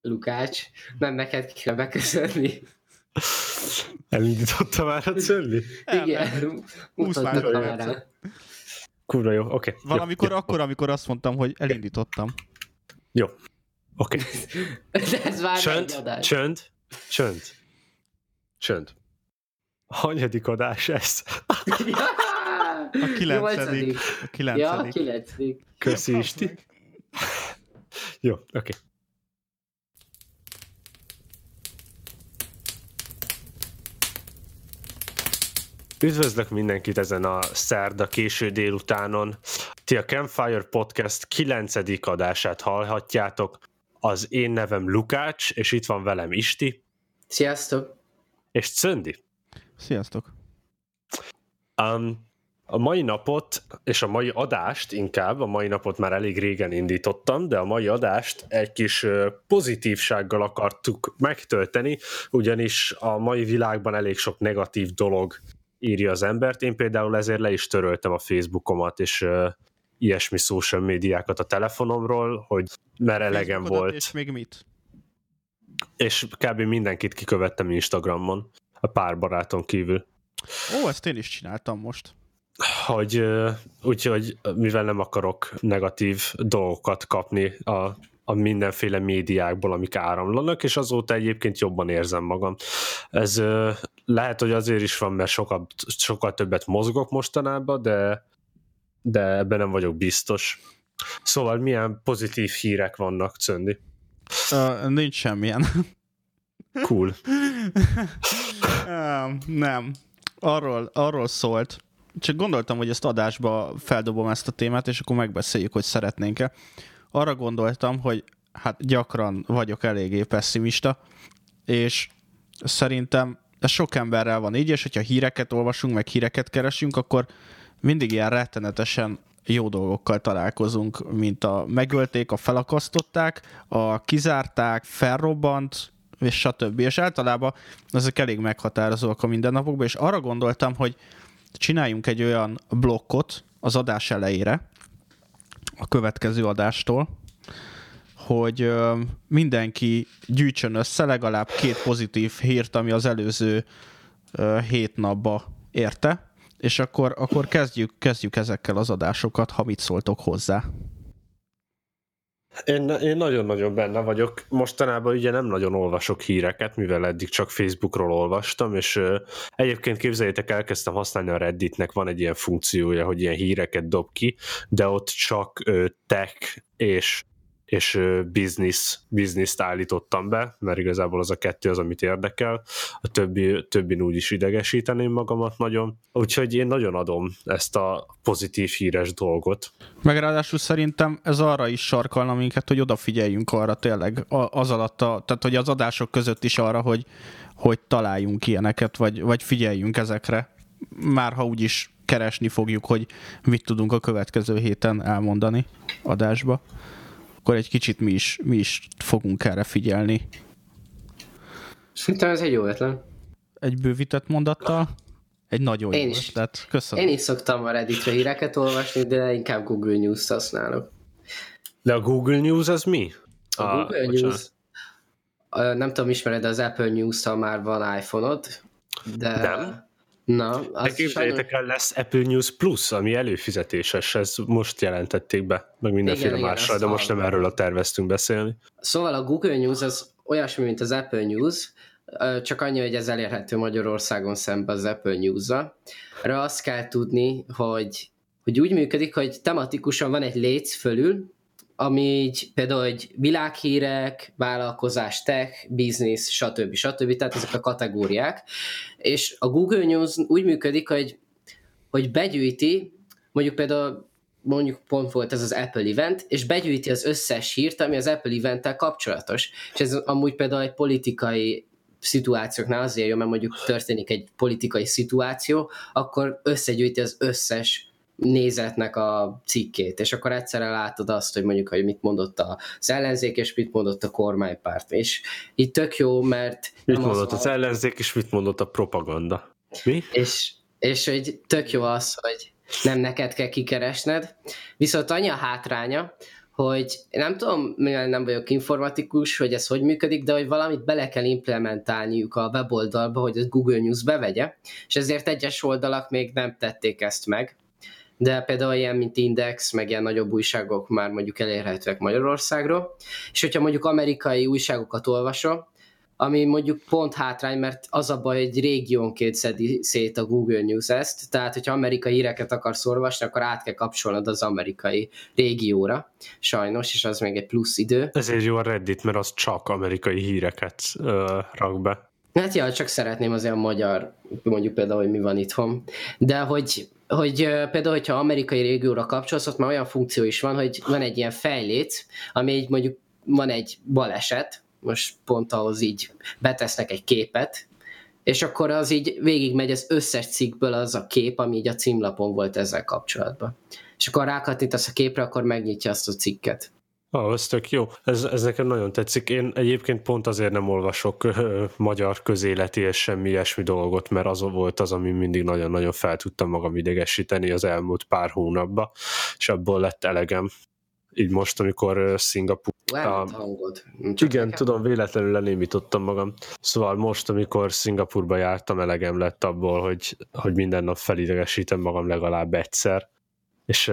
Lukács, nem neked kell beköszönni. Elindította már a Czölli? Igen, mutatnak kamerán. Kurva jó, oké. Okay. Valamikor jó, akkor, amikor azt mondtam, hogy elindítottam. Jó, oké. Okay. De ez már Csönd, adás. csönd, csönd, csönd. Hanyadik adás ez? A kilencedik. A Ja, kilencedik. kilencedik. Köszi Isti. Jó, oké. Okay. Üdvözlök mindenkit ezen a szerda késő délutánon. Ti a Campfire Podcast 9. adását hallhatjátok. Az én nevem Lukács, és itt van velem Isti, Sziasztok! és Czöndi. Sziasztok. Um, a mai napot, és a mai adást inkább, a mai napot már elég régen indítottam, de a mai adást egy kis pozitívsággal akartuk megtölteni, ugyanis a mai világban elég sok negatív dolog írja az embert. Én például ezért le is töröltem a Facebookomat, és ö, ilyesmi social médiákat a telefonomról, hogy mert elegem volt. És még mit? És kb. mindenkit kikövettem Instagramon, a pár baráton kívül. Ó, ezt én is csináltam most. hogy úgyhogy mivel nem akarok negatív dolgokat kapni a, a mindenféle médiákból, amik áramlanak, és azóta egyébként jobban érzem magam. Ez lehet, hogy azért is van, mert sokkal, sokkal többet mozgok mostanában, de, de ebben nem vagyok biztos. Szóval milyen pozitív hírek vannak, Czöndi? Uh, nincs semmilyen. Cool. um, nem. Arról, arról szólt. Csak gondoltam, hogy ezt adásba feldobom ezt a témát, és akkor megbeszéljük, hogy szeretnénk-e. Arra gondoltam, hogy hát gyakran vagyok eléggé pessimista, és szerintem ez sok emberrel van így, és hogyha híreket olvasunk, meg híreket keresünk, akkor mindig ilyen rettenetesen jó dolgokkal találkozunk, mint a megölték, a felakasztották, a kizárták, felrobbant, és stb. És általában ezek elég meghatározóak a mindennapokban, és arra gondoltam, hogy csináljunk egy olyan blokkot az adás elejére, a következő adástól, hogy mindenki gyűjtsön össze legalább két pozitív hírt, ami az előző hét napba érte, és akkor, akkor kezdjük, kezdjük ezekkel az adásokat, ha mit szóltok hozzá. Én, én nagyon-nagyon benne vagyok. Mostanában ugye nem nagyon olvasok híreket, mivel eddig csak Facebookról olvastam, és ö, egyébként képzeljétek, elkezdtem használni a Redditnek, van egy ilyen funkciója, hogy ilyen híreket dob ki, de ott csak ö, tech és és business, business-t állítottam be, mert igazából az a kettő az, amit érdekel. A többi, többin úgy is idegesíteném magamat nagyon. Úgyhogy én nagyon adom ezt a pozitív híres dolgot. Meg ráadásul szerintem ez arra is sarkalna minket, hogy odafigyeljünk arra tényleg az alatt, a, tehát hogy az adások között is arra, hogy, hogy találjunk ilyeneket, vagy, vagy figyeljünk ezekre. Már ha úgyis keresni fogjuk, hogy mit tudunk a következő héten elmondani adásba, akkor egy kicsit mi is, mi is fogunk erre figyelni. Szerintem ez egy jó ötlet. Egy bővített mondattal, egy nagyon jó Én is. ötlet. Köszönöm. Én is szoktam a Redditre híreket olvasni, de inkább Google News-t használok. De a Google News az mi? A Ah, Google bocsánat. News, Ö, nem tudom, ismered, de az Apple News-tal már van iPhone-od, de... Nem. Na, De az képzeljétek el, lesz Apple News Plus, ami előfizetéses, ez most jelentették be, meg mindenféle Igen, igen, másra, azt de most nem erről a terveztünk beszélni. Szóval a Google News az olyasmi, mint az Apple News, csak annyi, hogy ez elérhető Magyarországon szemben az Apple News-zal. Erre azt kell tudni, hogy, hogy úgy működik, hogy tematikusan van egy léc fölül, ami így például egy világhírek, vállalkozás, tech, business, stb. stb. Tehát ezek a kategóriák. És a Google News úgy működik, hogy, hogy begyűjti, mondjuk például mondjuk pont volt ez az Apple event, és begyűjti az összes hírt, ami az Apple eventtel kapcsolatos. És ez amúgy például egy politikai szituációknál azért jó, mert mondjuk történik egy politikai szituáció, akkor összegyűjti az összes nézetnek a cikkét, és akkor egyszerre látod azt, hogy mondjuk, hogy mit mondott az ellenzék, és mit mondott a kormánypárt. És itt tök jó, mert Mit mondott az az ellenzék, és mit mondott a propaganda? Mi? és, és hogy tök jó az, hogy nem neked kell kikeresned. Viszont annyi a hátránya, hogy nem tudom, mivel nem vagyok informatikus, hogy ez hogy működik, de hogy valamit bele kell implementálniuk a weboldalba, hogy ez Google News bevegye, és ezért egyes oldalak még nem tették ezt meg. De például ilyen, mint Index, meg ilyen nagyobb újságok már mondjuk elérhetőek Magyarországról, és hogyha mondjuk amerikai újságokat olvasol, ami mondjuk pont hátrány, mert az a baj, hogy régiónként szedi szét a Google News ezt, tehát hogyha amerikai híreket akarsz olvasni, akkor át kell kapcsolnod az amerikai régióra, sajnos, és az még egy plusz idő. Ezért jó a Reddit, mert az csak amerikai híreket uh, rak be. Hát ja, csak szeretném azért a magyar, mondjuk például, hogy mi van itthon. De hogy, hogy például, hogyha amerikai régióra kapcsolsz, ott már olyan funkció is van, hogy van egy ilyen fejlét, ami így mondjuk van egy baleset, most pont ahhoz így betesznek egy képet, és akkor az így végigmegy az összes cikkből az a kép, ami így a címlapon volt ezzel kapcsolatban. És akkor rákattintasz a képre, akkor megnyitja azt a cikket. Ah, ez tök jó. Ez, ez nekem nagyon tetszik. Én egyébként pont azért nem olvasok ö, magyar közéleti és semmi ilyesmi dolgot, mert az volt az, ami mindig nagyon-nagyon fel tudtam magam idegesíteni az elmúlt pár hónapban, és abból lett elegem így most, amikor hangod. Csak Igen, nekem? tudom, véletlenül lenémítottam magam. Szóval most, amikor Szingapurba jártam, elegem lett abból, hogy, hogy minden nap felidegesítem magam legalább egyszer, és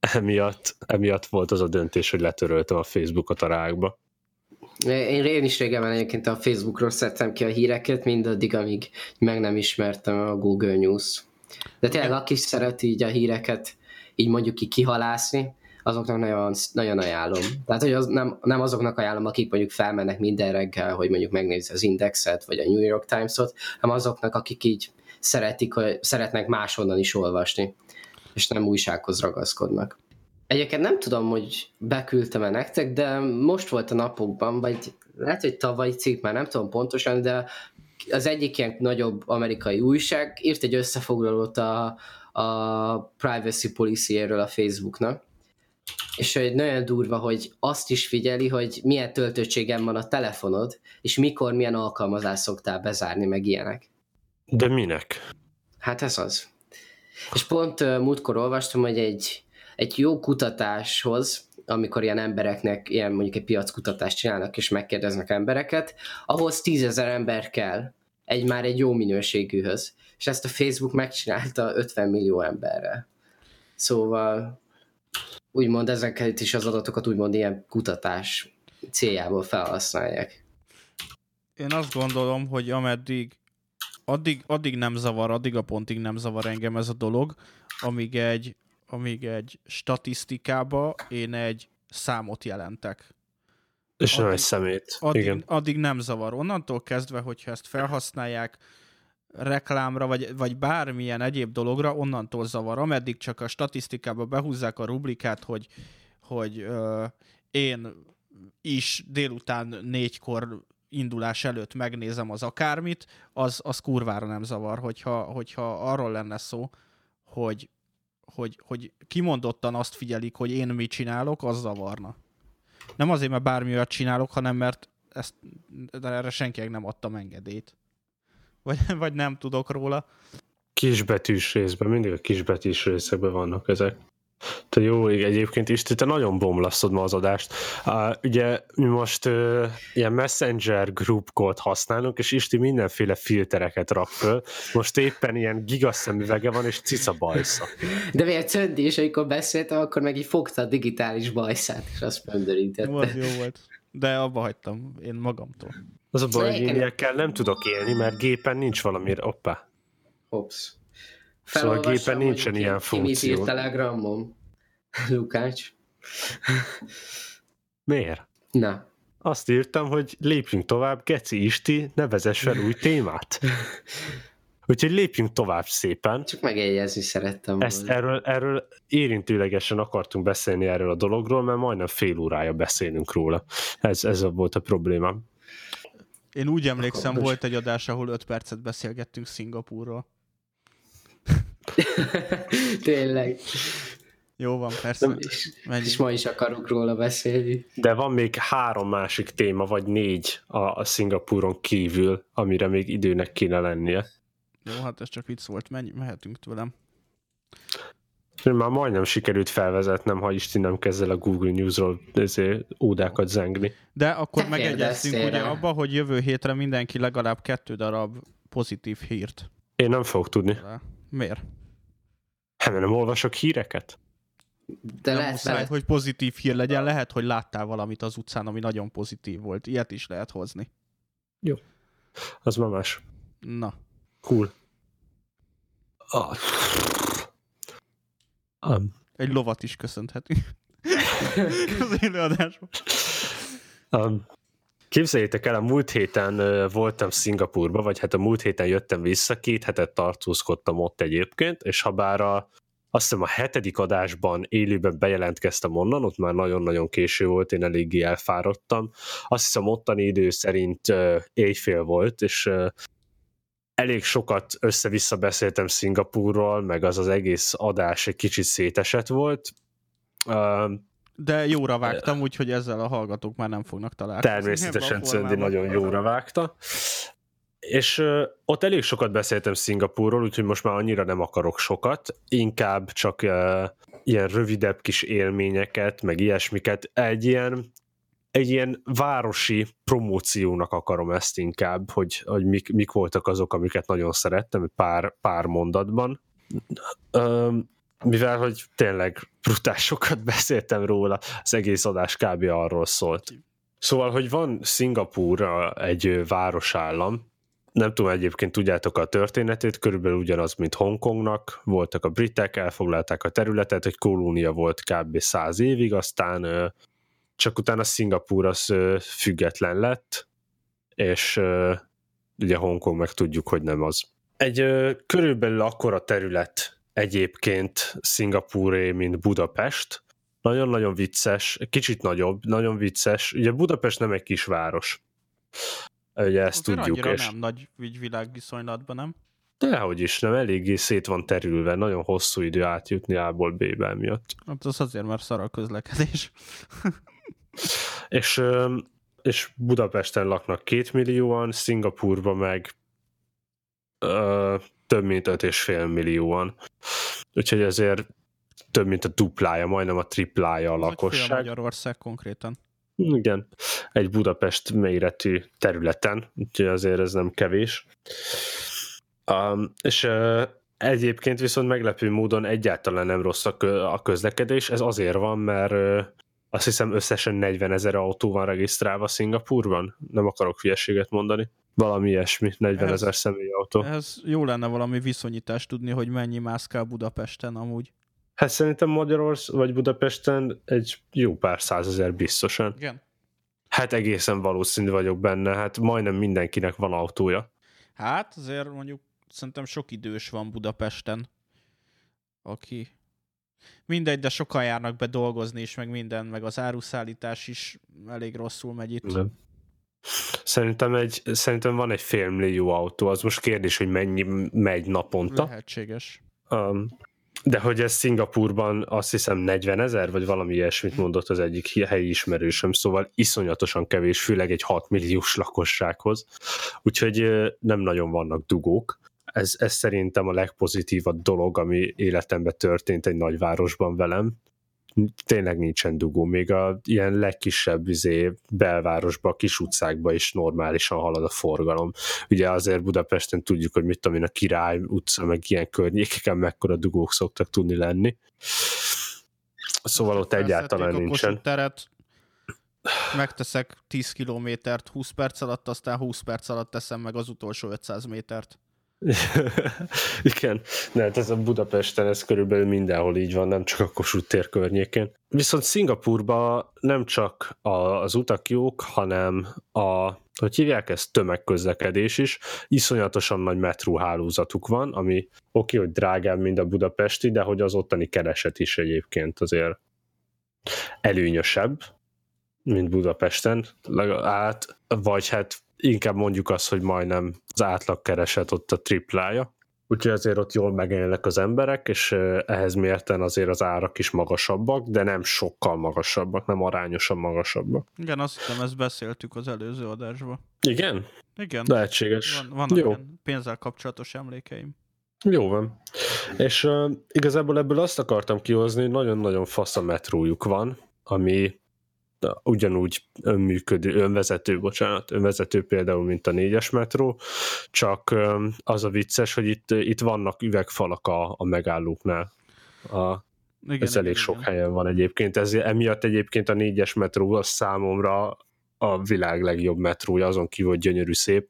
emiatt, emiatt volt az a döntés, hogy letöröltem a Facebookot a rákba. Én, én is régen egyébként a Facebookról szedtem ki a híreket, mindaddig, amíg meg nem ismertem a Google News. De tényleg, aki szereti így a híreket, így mondjuk ki kihalászni, azoknak nagyon, nagyon ajánlom. Tehát, hogy az nem, nem azoknak ajánlom, akik mondjuk felmennek minden reggel, hogy mondjuk megnézi az Indexet, vagy a New York Times-ot, hanem azoknak, akik így szeretik, hogy szeretnek máshonnan is olvasni, és nem újsághoz ragaszkodnak. Egyébként nem tudom, hogy beküldtem-e nektek, de most volt a napokban, vagy lehet, hogy tavalyi cikk, már nem tudom pontosan, de az egyik ilyen nagyobb amerikai újság írt egy összefoglalót a, a privacy policy a Facebooknak, és hogy nagyon durva, hogy azt is figyeli, hogy milyen töltöttségem van a telefonod, és mikor milyen alkalmazást szoktál bezárni, meg ilyenek. De minek? Hát ez az. És pont múltkor olvastam, hogy egy, egy jó kutatáshoz, amikor ilyen embereknek, ilyen mondjuk egy piackutatást csinálnak, és megkérdeznek embereket, ahhoz tízezer ember kell, egy már egy jó minőségűhöz. És ezt a Facebook megcsinálta 50 millió emberrel. Szóval úgymond ezeket is az adatokat úgymond ilyen kutatás céljából felhasználják. Én azt gondolom, hogy ameddig addig, addig nem zavar, addig a pontig nem zavar engem ez a dolog, amíg egy, amíg egy statisztikába én egy számot jelentek. És addig, nem egy szemét. Addig, Igen. addig nem zavar. Onnantól kezdve, hogyha ezt felhasználják reklámra, vagy, vagy bármilyen egyéb dologra, onnantól zavar. Ameddig csak a statisztikába behúzzák a rublikát, hogy, hogy ö, én is délután négykor indulás előtt megnézem az akármit, az, az kurvára nem zavar, hogyha, hogyha arról lenne szó, hogy, hogy, hogy kimondottan azt figyelik, hogy én mit csinálok, az zavarna. Nem azért, mert bármi olyat csinálok, hanem mert ezt, erre senkinek nem adtam engedélyt vagy, vagy nem tudok róla. Kisbetűs részben, mindig a kisbetűs részekben vannak ezek. Te jó ég, egyébként is, te nagyon bomlasztod ma az adást. Uh, ugye mi most uh, ilyen messenger group kód használunk, és Isti mindenféle filtereket rak föl. Most éppen ilyen gigaszemüvege van, és cica bajsza. De miért Czöndi is, amikor beszéltem, akkor meg így fogta a digitális bajszát, és azt pöndörítette. Jó, jó volt. De abba hagytam, én magamtól. Az a baj, hogy ilyenekkel nem tudok élni, mert gépen nincs valami... Oppá. Hops. Szóval a gépen nincsen ilyen funkció. Ki telegramom, Lukács. Miért? Na. Azt írtam, hogy lépjünk tovább, Geci Isti, ne vezess fel új témát. Úgyhogy lépjünk tovább szépen. Csak megjegyezni szerettem Ezt erről, erről érintőlegesen akartunk beszélni erről a dologról, mert majdnem fél órája beszélünk róla. Ez, ez volt a probléma. Én úgy emlékszem, Akkor volt egy adás, ahol 5 percet beszélgettünk Szingapúrról. Tényleg. Jó van, persze. és, és ma is akarok róla beszélni. De van még három másik téma, vagy négy a, a Szingapúron kívül, amire még időnek kéne lennie. Jó, hát ez csak vicc volt, menj, mehetünk tőlem. Már majdnem sikerült felvezetnem, ha Isten nem kezd a Google News-ról ódákat zengni. De akkor Te megegyeztünk ugye abba, hogy jövő hétre mindenki legalább kettő darab pozitív hírt. Én nem fogok tudni. Miért? Hát nem olvasok híreket? De nem lehet, muszáj, lehet, hogy pozitív hír legyen, lehet, hogy láttál valamit az utcán, ami nagyon pozitív volt. Ilyet is lehet hozni. Jó. Az ma más. Na. Cool. Ah. Um. Egy lovat is köszönhetünk. az előadásban. Um, képzeljétek el, a múlt héten voltam Szingapurba, vagy hát a múlt héten jöttem vissza, két hetet tartózkodtam ott egyébként, és ha bár a, azt hiszem a hetedik adásban élőben bejelentkeztem onnan, ott már nagyon-nagyon késő volt, én eléggé elfáradtam. Azt hiszem ottani idő szerint uh, éjfél volt, és elég sokat össze-vissza beszéltem Szingapúrról, meg az az egész adás egy kicsit szétesett volt. De jóra vágtam, úgyhogy ezzel a hallgatók már nem fognak találkozni. Természetesen Cöndi nagyon jóra vágta. És ott elég sokat beszéltem Szingapúrról, úgyhogy most már annyira nem akarok sokat, inkább csak uh, ilyen rövidebb kis élményeket, meg ilyesmiket, egy ilyen egy ilyen városi promóciónak akarom ezt inkább, hogy, hogy mik, mik voltak azok, amiket nagyon szerettem, pár, pár mondatban. Um, mivel, hogy tényleg brutásokat beszéltem róla, az egész adás kb. arról szólt. Szóval, hogy van Szingapúr egy városállam, nem tudom, egyébként tudjátok a történetét, körülbelül ugyanaz, mint Hongkongnak, voltak a britek, elfoglalták a területet, egy kolónia volt kb. száz évig, aztán csak utána Szingapúr az független lett, és ugye Hongkong meg tudjuk, hogy nem az. Egy körülbelül akkora terület egyébként Szingapúré, mint Budapest, nagyon-nagyon vicces, kicsit nagyobb, nagyon vicces. Ugye Budapest nem egy kis város. Ugye ezt Azért tudjuk. És... nem nagy világviszonylatban, nem? Dehogy is, nem eléggé szét van terülve, nagyon hosszú idő átjutni A-ból B-be miatt. Hát az azért, mert szar a közlekedés. és, és Budapesten laknak két millióan, Szingapurban meg több mint öt és fél millióan. Úgyhogy ezért több mint a duplája, majdnem a triplája a lakosság. Magyarország konkrétan. Igen, egy Budapest méretű területen, úgyhogy azért ez nem kevés. Um, és uh, egyébként viszont meglepő módon egyáltalán nem rossz a közlekedés, ez azért van, mert uh, azt hiszem összesen 40 ezer autó van regisztrálva Szingapurban, nem akarok hülyeséget mondani. Valami ilyesmi, 40 ezer személyautó. Ez jó lenne valami viszonyítást tudni, hogy mennyi mászkál Budapesten amúgy. Hát szerintem Magyarország vagy Budapesten egy jó pár százezer biztosan. Igen. Hát egészen valószínű vagyok benne, hát majdnem mindenkinek van autója. Hát azért mondjuk szerintem sok idős van Budapesten, aki mindegy, de sokan járnak be dolgozni is, meg minden, meg az áruszállítás is elég rosszul megy itt. Nem. Szerintem, egy, szerintem van egy félmillió autó, az most kérdés, hogy mennyi megy naponta. Lehetséges. Um, de hogy ez Szingapurban azt hiszem 40 ezer, vagy valami ilyesmit mondott az egyik helyi ismerősöm, szóval iszonyatosan kevés, főleg egy 6 milliós lakossághoz. Úgyhogy nem nagyon vannak dugók ez, ez szerintem a legpozitívabb dolog, ami életemben történt egy nagyvárosban velem. Tényleg nincsen dugó, még a ilyen legkisebb izé, belvárosban, kis utcákban is normálisan halad a forgalom. Ugye azért Budapesten tudjuk, hogy mit tudom én, a Király utca, meg ilyen környékeken mekkora dugók szoktak tudni lenni. Szóval ott egyáltalán nincsen. Teret, megteszek 10 kilométert 20 perc alatt, aztán 20 perc alatt teszem meg az utolsó 500 métert. Igen, de hát ez a Budapesten ez körülbelül mindenhol így van, nem csak a Kossuth tér környékén. Viszont Szingapurban nem csak a, az utak jók, hanem a, hogy hívják ezt, tömegközlekedés is. Iszonyatosan nagy metróhálózatuk van, ami oké, hogy drágább, mint a budapesti, de hogy az ottani kereset is egyébként azért előnyösebb, mint Budapesten, át, vagy hát inkább mondjuk azt, hogy majdnem az átlag kereset ott a triplája. Úgyhogy azért ott jól megélnek az emberek, és ehhez mérten azért az árak is magasabbak, de nem sokkal magasabbak, nem arányosan magasabbak. Igen, azt hiszem, ezt beszéltük az előző adásban. Igen? Igen. Lehetséges. Van, vannak Jó. ilyen pénzzel kapcsolatos emlékeim. Jó van. És uh, igazából ebből azt akartam kihozni, hogy nagyon-nagyon fasz a metrójuk van, ami ugyanúgy önműködő, önvezető, bocsánat, önvezető például, mint a négyes metró, csak az a vicces, hogy itt, itt vannak üvegfalak a, a megállóknál. A, igen, ez elég igen. sok helyen van egyébként. Ez, emiatt egyébként a négyes metró az számomra a világ legjobb metrója, azon kívül, hogy gyönyörű szép.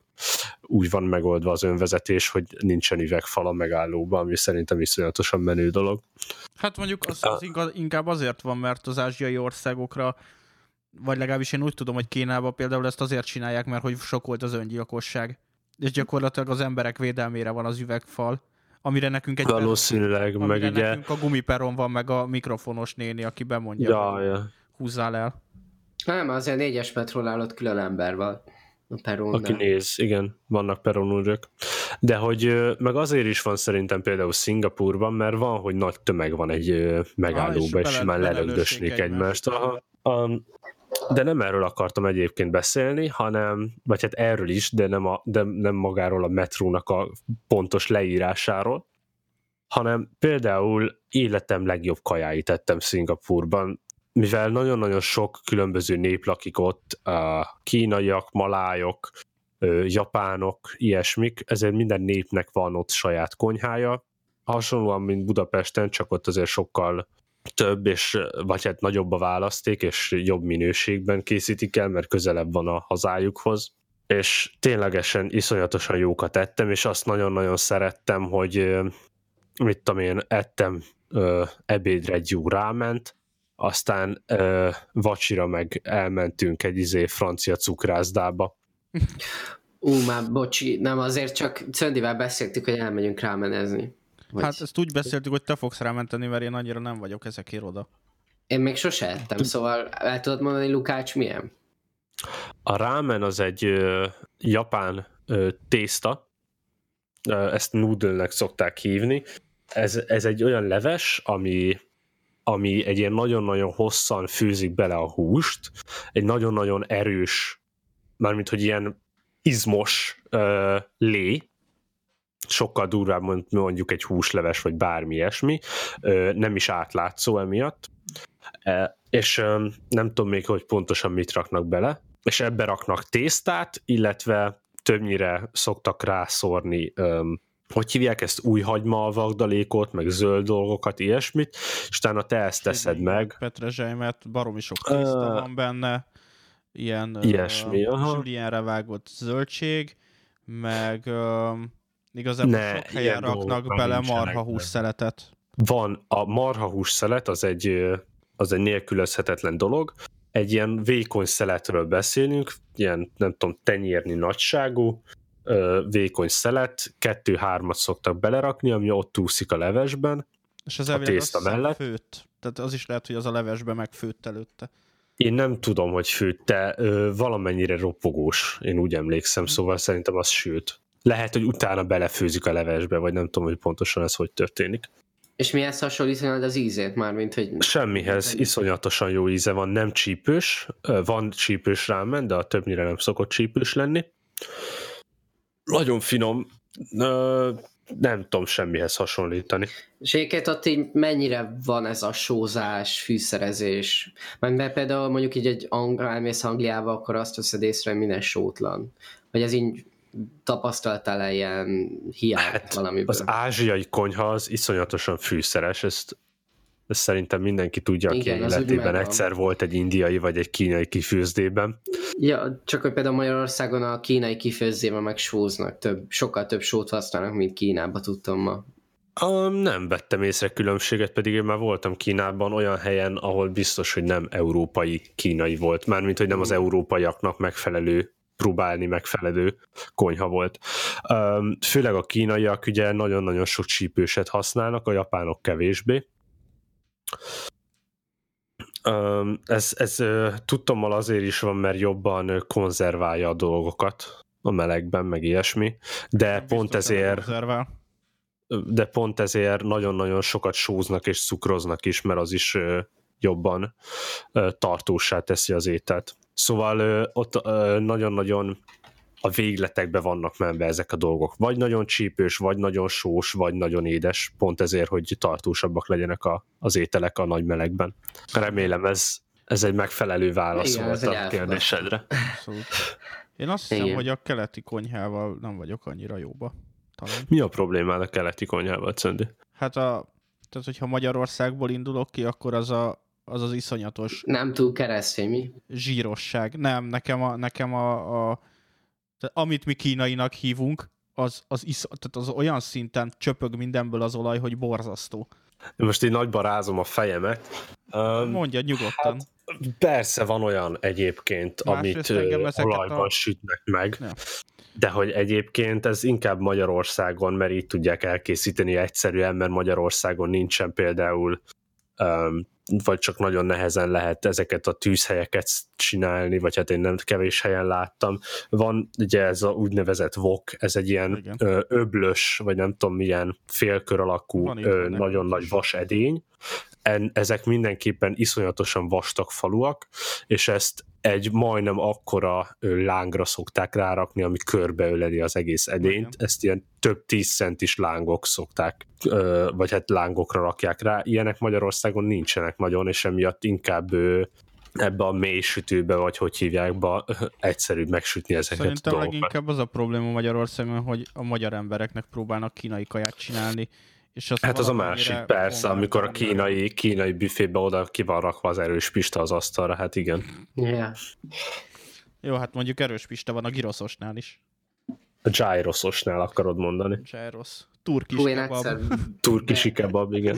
Úgy van megoldva az önvezetés, hogy nincsen üvegfal a megállóban, ami szerintem iszonyatosan menő dolog. Hát mondjuk az, az inkább azért van, mert az ázsiai országokra vagy legalábbis én úgy tudom, hogy Kínában például ezt azért csinálják, mert hogy sok volt az öngyilkosság. És gyakorlatilag az emberek védelmére van az üvegfal, amire nekünk egy... Valószínűleg, per, meg ugye... nekünk a gumiperon van, meg a mikrofonos néni, aki bemondja, ja, hogy ja. húzzál el. Nem, azért négyes metrónál ott külön ember van. A peronnál. Aki néz, igen, vannak peronúrök. De hogy meg azért is van szerintem például Szingapurban, mert van, hogy nagy tömeg van egy megállóba, ah, és, és már lelögdösnék egymást. Aha. Um, de nem erről akartam egyébként beszélni, hanem, vagy hát erről is, de nem, a, de nem magáról a metrónak a pontos leírásáról, hanem például életem legjobb kajáit ettem Szingapurban, mivel nagyon-nagyon sok különböző nép lakik ott, kínaiak, malájok, japánok, ilyesmik, ezért minden népnek van ott saját konyhája, hasonlóan, mint Budapesten, csak ott azért sokkal több, és vagy hát nagyobb a választék, és jobb minőségben készítik el, mert közelebb van a hazájukhoz. És ténylegesen iszonyatosan jókat ettem, és azt nagyon-nagyon szerettem, hogy mit tudom én, ettem ö, ebédre egy jó ráment, aztán ö, vacsira meg elmentünk egy izé francia cukrászdába. Ú, már bocsi, nem azért csak Cöndivel beszéltük, hogy elmegyünk rámenezni. Vagy... Hát ezt úgy beszéltük, hogy te fogsz rámenteni, mert én annyira nem vagyok ezekért oda. Én még sose ettem, szóval el tudod mondani, Lukács, milyen? A rámen az egy ö, japán ö, tészta, ö, ezt noodle szokták hívni. Ez, ez egy olyan leves, ami, ami egy ilyen nagyon-nagyon hosszan főzik bele a húst, egy nagyon-nagyon erős, mármint hogy ilyen izmos ö, lé, sokkal durvább mondjuk egy húsleves, vagy bármi ilyesmi, nem is átlátszó emiatt, és nem tudom még, hogy pontosan mit raknak bele, és ebbe raknak tésztát, illetve többnyire szoktak rászórni hogy hívják ezt, új hagyma vagdalékot, meg zöld dolgokat, ilyesmit, és utána te ezt teszed meg. Petrezselymet, baromi sok tészta uh, van benne, ilyen ilyesmi, uh, vágott zöldség, meg uh, Igazából ne, sok helyen raknak bele marha szeletet. Van, a marha szelet az egy, az egy nélkülözhetetlen dolog. Egy ilyen vékony szeletről beszélünk, ilyen nem tudom, tenyérni nagyságú, vékony szelet, kettő-hármat szoktak belerakni, ami ott úszik a levesben, és az a tészta mellett. Főtt. Tehát az is lehet, hogy az a levesbe megfőtt előtte. Én nem tudom, hogy főtt, de ö, valamennyire ropogós, én úgy emlékszem, hm. szóval szerintem az sőt lehet, hogy utána belefőzik a levesbe, vagy nem tudom, hogy pontosan ez hogy történik. És mihez hasonlítanád az ízét már, mint hogy... Semmihez, iszonyatosan jó íze van, nem csípős, van csípős rámen, de a többnyire nem szokott csípős lenni. Nagyon finom, nem tudom semmihez hasonlítani. És egyébként ott így mennyire van ez a sózás, fűszerezés? Mert például mondjuk így egy angol, elmész Angliába, akkor azt veszed észre, hogy minden sótlan. Vagy ez így tapasztaltál-e ilyen hiányt hát valamiből? Az ázsiai konyha az iszonyatosan fűszeres, ezt, ezt szerintem mindenki tudja, aki Igen, életében egyszer volt egy indiai vagy egy kínai kifőzdében. Ja, csak hogy például Magyarországon a kínai kifőzdében meg sóznak, több, sokkal több sót használnak, mint Kínában tudtam ma. Um, nem vettem észre különbséget, pedig én már voltam Kínában olyan helyen, ahol biztos, hogy nem európai kínai volt, mármint, hogy nem az mm. európaiaknak megfelelő próbálni megfelelő konyha volt. Főleg a kínaiak ugye nagyon-nagyon sok csípőset használnak, a japánok kevésbé. Ez, ez tudtommal azért is van, mert jobban konzerválja a dolgokat a melegben, meg ilyesmi, de Nem pont ezért de pont ezért nagyon-nagyon sokat sóznak és cukroznak is, mert az is jobban tartósá teszi az ételt. Szóval ott nagyon-nagyon a végletekbe vannak menve ezek a dolgok. Vagy nagyon csípős, vagy nagyon sós, vagy nagyon édes, pont ezért, hogy tartósabbak legyenek a, az ételek a nagy melegben. Remélem ez, ez egy megfelelő válasz Igen, volt a kérdésedre. Abszolút. Én azt hiszem, Igen. hogy a keleti konyhával nem vagyok annyira jóba. Talán. Mi a problémád a keleti konyhával, Czöndi? Hát a, tehát hogyha Magyarországból indulok ki, akkor az a, az, az iszonyatos Nem túl keresztény, mi? zsírosság. Nem, nekem a, nekem a, a tehát amit mi kínainak hívunk, az, az, isz, tehát az olyan szinten csöpög mindenből az olaj, hogy borzasztó. Én most így nagyba rázom a fejemet. Um, Mondja nyugodtan. Hát, persze van olyan egyébként, Másrészt amit olajban a- sütnek meg, Ja. de hogy egyébként ez inkább Magyarországon, mert így tudják elkészíteni egyszerűen, mert Magyarországon nincsen például um, vagy csak nagyon nehezen lehet ezeket a tűzhelyeket csinálni, vagy hát én nem kevés helyen láttam. Van ugye ez a úgynevezett wok, ez egy ilyen Igen. ö, öblös, vagy nem tudom milyen félkör alakú, ö, nagyon nagy vasedény. En, ezek mindenképpen iszonyatosan vastag faluak, és ezt egy majdnem akkora lángra szokták rárakni, ami körbeöleli az egész edényt. Igen. Ezt ilyen több tíz centis lángok szokták, vagy hát lángokra rakják rá. Ilyenek Magyarországon nincsenek nagyon, és emiatt inkább ebbe a mély sütőbe, vagy hogy hívják, be, egyszerűbb megsütni ezeket a Szerintem dolgokat. leginkább az a probléma Magyarországon, hogy a magyar embereknek próbálnak kínai kaját csinálni. És az Hát az a másik, persze, amikor a kínai, kínai büfébe oda ki van rakva az erős pista az asztalra, hát igen. Yeah. Jó, hát mondjuk erős pista van a giroszosnál is. A gyrososnál akarod mondani. Gyros. Turkis kebab. Turkisi kebab, igen.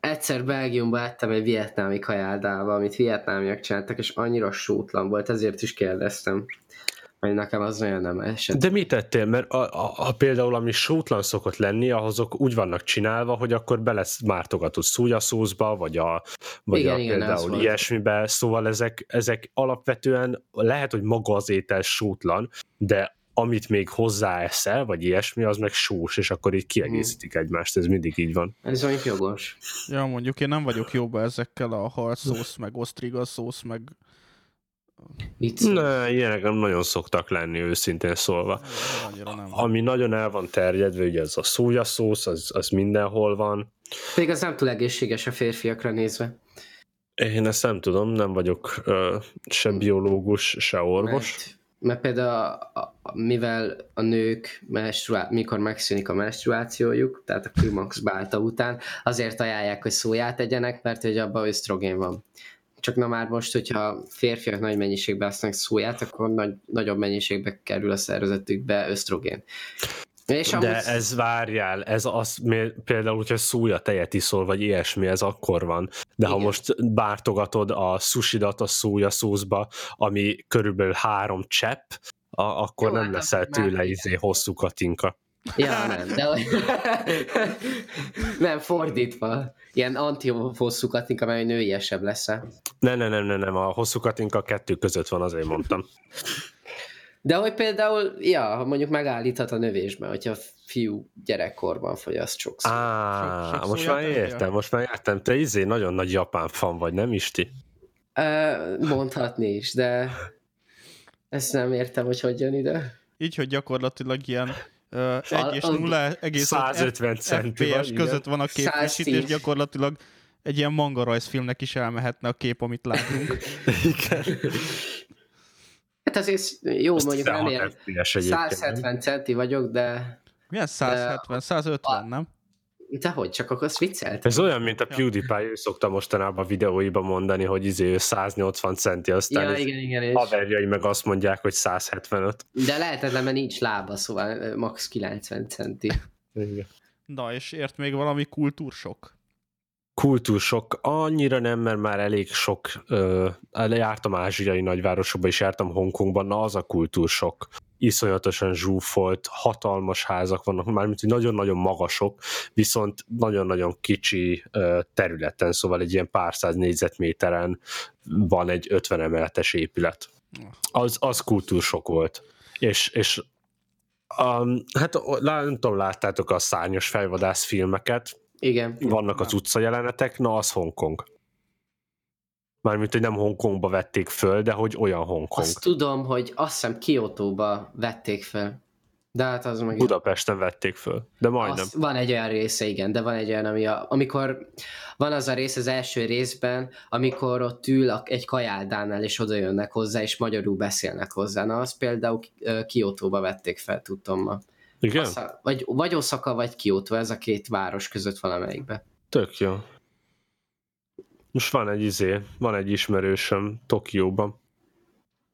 egyszer Belgiumban ettem egy vietnámi kajáldába, amit vietnámiak csináltak, és annyira sótlan volt, ezért is kérdeztem. Hogy nekem az nagyon nem esett. De mit tettél? Mert a, a, a például, ami sótlan szokott lenni, azok úgy vannak csinálva, hogy akkor bele mártogatod szójaszószba, vagy a, vagy Igen, a igen, például volt. ilyesmibe, szóval ezek, ezek alapvetően lehet, hogy maga az étel sótlan, de amit még hozzáeszel, vagy ilyesmi, az meg sós, és akkor így kiegészítik egymást, ez mindig így van. Ez mondjuk jogos. Ja, mondjuk én nem vagyok jóba ezekkel a szósz, meg osztriga szósz, meg Vicc. Ne, ilyenek nem nagyon szoktak lenni, őszintén szólva. nem. Ami nagyon el van terjedve, ugye ez a szójaszósz, az, az mindenhol van. Pedig az nem túl egészséges a férfiakra nézve. Én ezt nem tudom, nem vagyok ö, se biológus, se orvos. Mert, mert például a, a, mivel a nők menstruá- mikor megszűnik a menstruációjuk, tehát a klimax bálta után, azért ajánlják, hogy szóját tegyenek, mert hogy abban ösztrogén van. Csak na már most, hogyha férfiak nagy mennyiségben használnak szóját, akkor nagy, nagyobb mennyiségbe kerül a szervezetükbe ösztrogén. És De amúgy- ez várjál, ez az, például, hogyha szója tejet iszol, vagy ilyesmi, ez akkor van. De ha Igen. most bártogatod a susidat a szója szószba, ami körülbelül három csepp, a, akkor Jó, nem hát leszel már tőle igen. izé hosszú katinka. Ja, nem, de nem, fordítva. Ilyen anti-hosszú katinka, mert nőiesebb lesz Ne, ne, nem, nem, nem, a hosszú katinka kettő között van, azért mondtam. De hogy például, ja, mondjuk megállíthat a növésben, hogyha fiú gyerekkorban fogyaszt sokszor. Á, Sok- sok most már értem, most már értem. Te izé nagyon nagy japán fan vagy, nem Isti? Mondhatni is, de ezt nem értem, hogy hogy jön ide. Így, hogy gyakorlatilag ilyen 1 és a- 0 egész 150 centi van, FPS igen. között van a képvisítés, 110. gyakorlatilag egy ilyen manga rajzfilmnek is elmehetne a kép, amit látunk. Igen. Hát azért jó, Azt mondjuk 16 ennél FPS egyébként. 170 centi vagyok, de Milyen 170, 150, nem? De hogy, csak akkor azt viccelt. Ez olyan, mint a PewDiePie, ő szokta mostanában a videóiban mondani, hogy izé ő 180 centi, aztán Ja, igen, igen, és... haverjai meg azt mondják, hogy 175. De lehetetlen, mert nincs lába, szóval max 90 centi. Igen. Na, és ért még valami kultúrsok? Kultúrsok annyira nem, mert már elég sok, ö, ázsiai nagyvárosokba is, jártam Hongkongban, na az a kultúrsok. Iszonyatosan zsúfolt, hatalmas házak vannak, mármint hogy nagyon-nagyon magasok, viszont nagyon-nagyon kicsi területen, szóval egy ilyen pár száz négyzetméteren van egy 50 emeletes épület. Az, az kultúrsok volt. És, és um, hát nem tudom, láttátok a szárnyas fejvadász filmeket, Igen. vannak az utca jelenetek, na az Hongkong. Mármint, hogy nem Hongkongba vették föl, de hogy olyan Hongkong. Azt tudom, hogy azt hiszem Kiotóba vették fel. De hát az meg... Budapesten vették föl, de majdnem. Az, van egy olyan része, igen, de van egy olyan, ami a, amikor van az a rész az első részben, amikor ott ül a, egy kajáldánál, és oda jönnek hozzá, és magyarul beszélnek hozzá. Na, azt például Kiotóba vették fel, tudtam ma. Igen? Azt, vagy, vagy Osaka, vagy Kyoto, ez a két város között valamelyikbe. Tök jó. Most van egy izé, van egy ismerősöm Tokióban.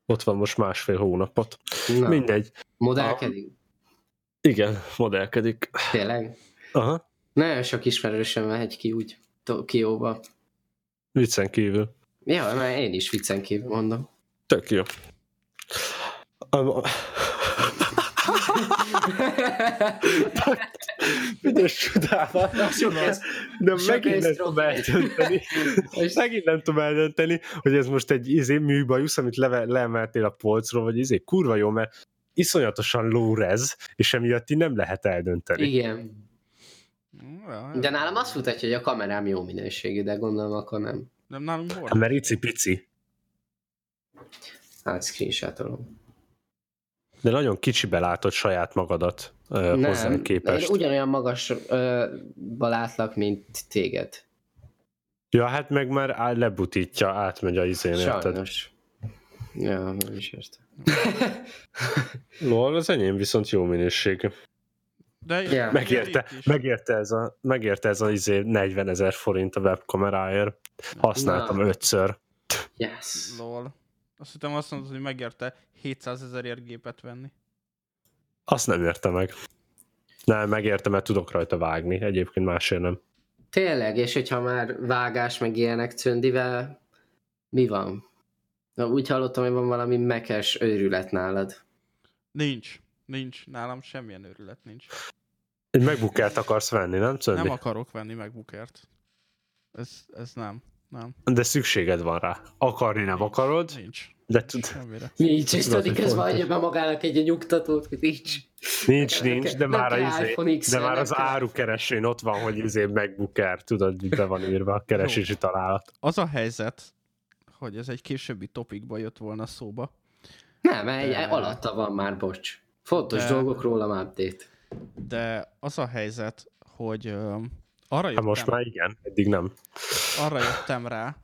Ott van most másfél hónapot. Na. Mindegy. Modellkedik? Igen, modellkedik. Tényleg? Aha. Nagyon sok ismerősöm megy ki úgy Tokióba. Viccen kívül. Ja, mert én is viccen kívül mondom. Tök jó. Üdes csodával. De megint nem tudom eldönteni, megint nem tudom eldönteni, hogy ez most egy izé műbajusz, amit le, leemeltél a polcról, vagy izé kurva jó, mert iszonyatosan lórez, és emiatt nem lehet eldönteni. Igen. De nálam azt mutatja, hogy a kamerám jó minőségű, de gondolom akkor nem. Nem nálunk volt? Hát, mert icipici. Hát screenshotolom. De nagyon kicsibe látod saját magadat uh, hozzá képest. Én ugyanolyan magasba látlak, mint téged. Ja, hát meg már lebutítja, átmegy a izén, Sajnos. Ja, nem is értem. Lol, az enyém viszont jó minőség. De yeah. megérte, megérte, ez a, megérte ez a izé 40 ezer forint a webkameráért. Használtam Na. ötször. Yes. Lol. Azt hittem azt mondod, hogy megérte 700 ezerért gépet venni. Azt nem érte meg. Nem, megérte, mert tudok rajta vágni, egyébként másért nem. Tényleg, és hogyha már vágás meg ilyenek cöndivel, mi van? Na, úgy hallottam, hogy van valami mekes őrület nálad. Nincs. Nincs. Nálam semmilyen őrület nincs. Egy megbukert akarsz venni, nem Cöndi? Nem akarok venni megbukert. Ez, ez nem. Nem. De szükséged van rá. Akarni nem nincs, akarod. Nincs. De tud... Semmire. Nincs, és tudod, közben adja be magának egy nyugtatót, hogy nincs. Nincs, nincs, de már, az, izé, de már az árukeresőn ott van, hogy izé megbuker, tudod, hogy be van írva a keresési találat. Az a helyzet, hogy ez egy későbbi topikba jött volna szóba. Nem, egy, de... alatta van már, bocs. Fontos de... dolgok róla update. De az a helyzet, hogy uh, arra jöttem... Hát most már igen, eddig nem. Arra jöttem rá,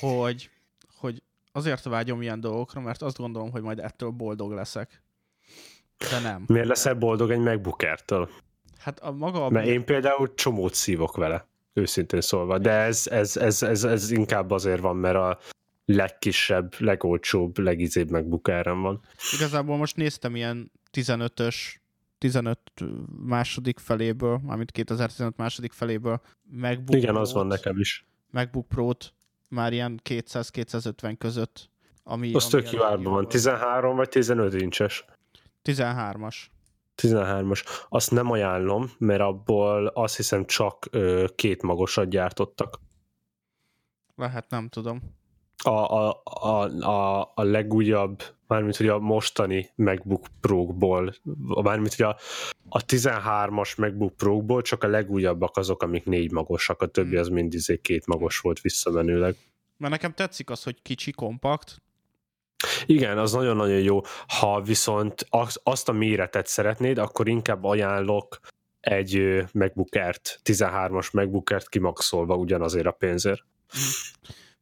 hogy, hogy azért vágyom ilyen dolgokra, mert azt gondolom, hogy majd ettől boldog leszek. De nem. Miért leszel boldog egy megbukertől? Hát a maga... A... Mert én például csomót szívok vele, őszintén szólva, de ez, ez, ez, ez, ez inkább azért van, mert a legkisebb, legolcsóbb, legizébb megbukárem van. Igazából most néztem ilyen 15-ös 15 második feléből, mármint 2015 második feléből MacBook Igen, az van nekem is. MacBook Pro-t már ilyen 200-250 között. Ami, az ami tök jó árban van. 13 vagy 15 incses? 13-as. 13-as. Azt nem ajánlom, mert abból azt hiszem csak ö, két magosat gyártottak. Lehet, nem tudom a, a, a, a, a legújabb, mármint hogy a mostani MacBook Pro-ból, mármint hogy a, a 13-as MacBook Pro-ból csak a legújabbak azok, amik négy magosak, a többi az mind izé két magos volt visszamenőleg. Mert nekem tetszik az, hogy kicsi, kompakt. Igen, az nagyon-nagyon jó. Ha viszont azt a méretet szeretnéd, akkor inkább ajánlok egy MacBook Air-t, 13-as MacBook Air-t kimaxolva ugyanazért a pénzért.